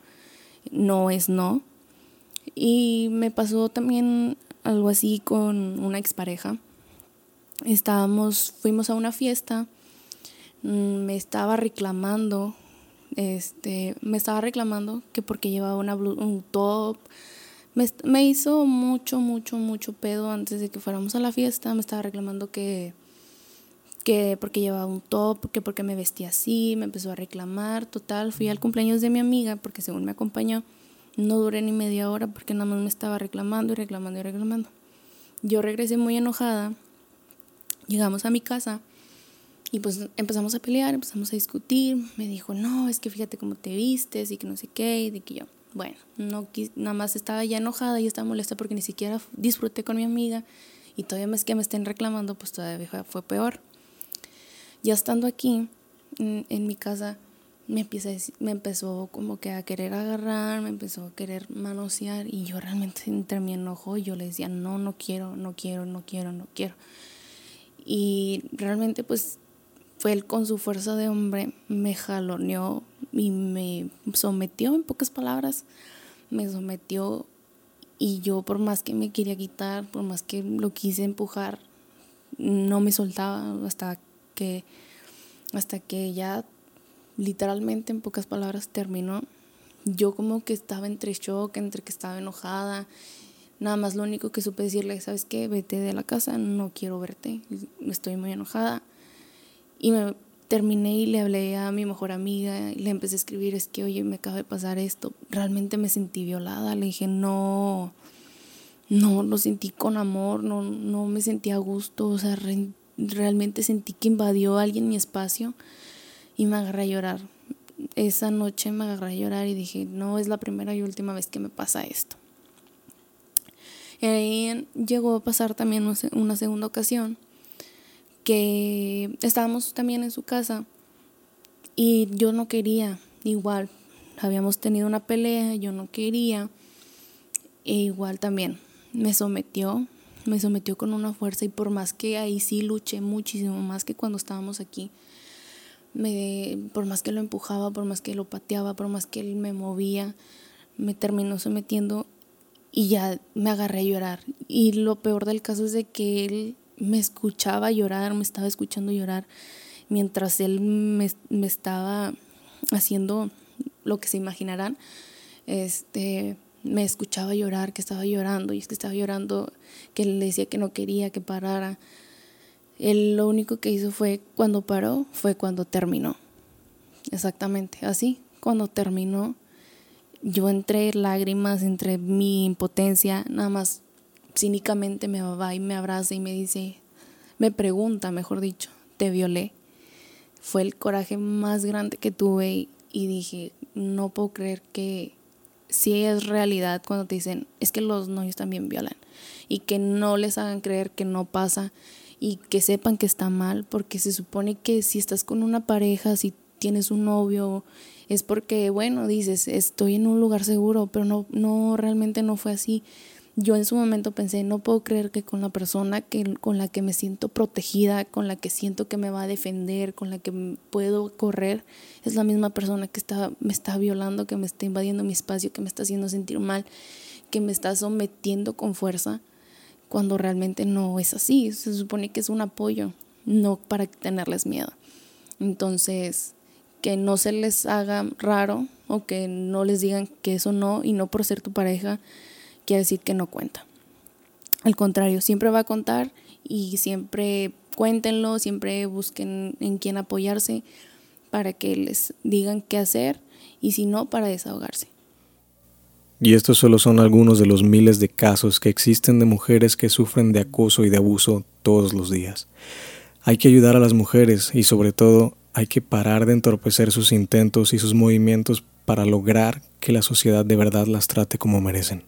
no es no. Y me pasó también algo así con una expareja. Estábamos, fuimos a una fiesta Mm, me estaba reclamando, este, me estaba reclamando que porque llevaba una un top, me, me, hizo mucho, mucho, mucho pedo antes de que fuéramos a la fiesta, me estaba reclamando que, que porque llevaba un top, que porque me vestía así, me empezó a reclamar, total, fui al cumpleaños de mi amiga porque según me acompañó, no duré ni media hora porque nada más me estaba reclamando y reclamando y reclamando. Yo regresé muy enojada, llegamos a mi casa y pues empezamos a pelear, empezamos a discutir. Me dijo, no, es que fíjate cómo te vistes y que no sé qué. Y de que yo, bueno, no nada más estaba ya enojada y estaba molesta porque ni siquiera disfruté con mi amiga. Y todavía más que me estén reclamando, pues todavía fue peor. Ya estando aquí, en, mi casa, me, empieza me empezó como que a querer agarrar, me empezó a querer manosear. Y yo realmente entre mi enojo, yo le decía, no, no quiero, no quiero, no quiero, no quiero. Y realmente pues fue él con su fuerza de hombre, me jaloneó y me sometió, en pocas palabras, me sometió y yo por más que me quería quitar, por más que lo quise empujar, no me soltaba hasta que, hasta que ya literalmente en pocas palabras terminó. Yo como que estaba entre shock, entre que estaba enojada. Nada más lo único que supe decirle, ¿sabes qué? Vete de la casa, no quiero verte, estoy muy enojada y me terminé y le hablé a mi mejor amiga y le empecé a escribir, es que, oye, me acaba de pasar esto. Realmente me sentí violada. Le dije, no, no, lo sentí con amor, no, no me sentí a gusto. O sea, realmente sentí que invadió alguien mi espacio y me agarré a llorar. Esa noche me agarré a llorar y dije, no es la primera y última vez que me pasa esto. Y ahí llegó a pasar también una segunda ocasión que estábamos también en su casa y yo no quería, igual, habíamos tenido una pelea, yo no quería, e igual también me sometió, me sometió con una fuerza y por más que ahí sí luché muchísimo más que cuando estábamos aquí, me, por más que lo empujaba, por más que lo pateaba, por más que él me movía, me terminó sometiendo y ya me agarré a llorar. Y lo peor del caso es de que él me escuchaba llorar, me estaba escuchando llorar, mientras él me, estaba haciendo lo que se imaginarán, este, me escuchaba llorar, que estaba llorando, y es que estaba llorando, que le decía que no quería que parara. Él lo único que hizo fue cuando paró, fue cuando terminó. Exactamente, así, cuando terminó, yo entré lágrimas, entre mi impotencia, nada más cínicamente me va y me abraza y me dice, me pregunta, mejor dicho, te violé. Fue el coraje más grande que tuve y, dije, no puedo creer que si es realidad cuando te dicen, es que los novios también violan y que no les hagan creer que no pasa y que sepan que está mal, porque se supone que si estás con una pareja, si tienes un novio, es porque, bueno, dices, estoy en un lugar seguro, pero no, no, realmente no fue así. Yo en su momento pensé, no puedo creer que con la persona que, con la que me siento protegida, con la que siento que me va a defender, con la que puedo correr, es la misma persona que está, me está violando, que me está invadiendo mi espacio, que me está haciendo sentir mal, que me está sometiendo con fuerza, cuando realmente no es así. Se supone que es un apoyo, no para tenerles miedo. Entonces, que no se les haga raro o que no les digan que eso no y no por ser tu pareja quiere decir que no cuenta. Al contrario, siempre va a contar y siempre cuéntenlo, siempre busquen en quién apoyarse para que les digan qué hacer y si no, para desahogarse. Y estos solo son algunos de los miles de casos que existen de mujeres que sufren de acoso y de abuso todos los días. Hay que ayudar a las mujeres y sobre todo hay que parar de entorpecer sus intentos y sus movimientos para lograr que la sociedad de verdad las trate como merecen.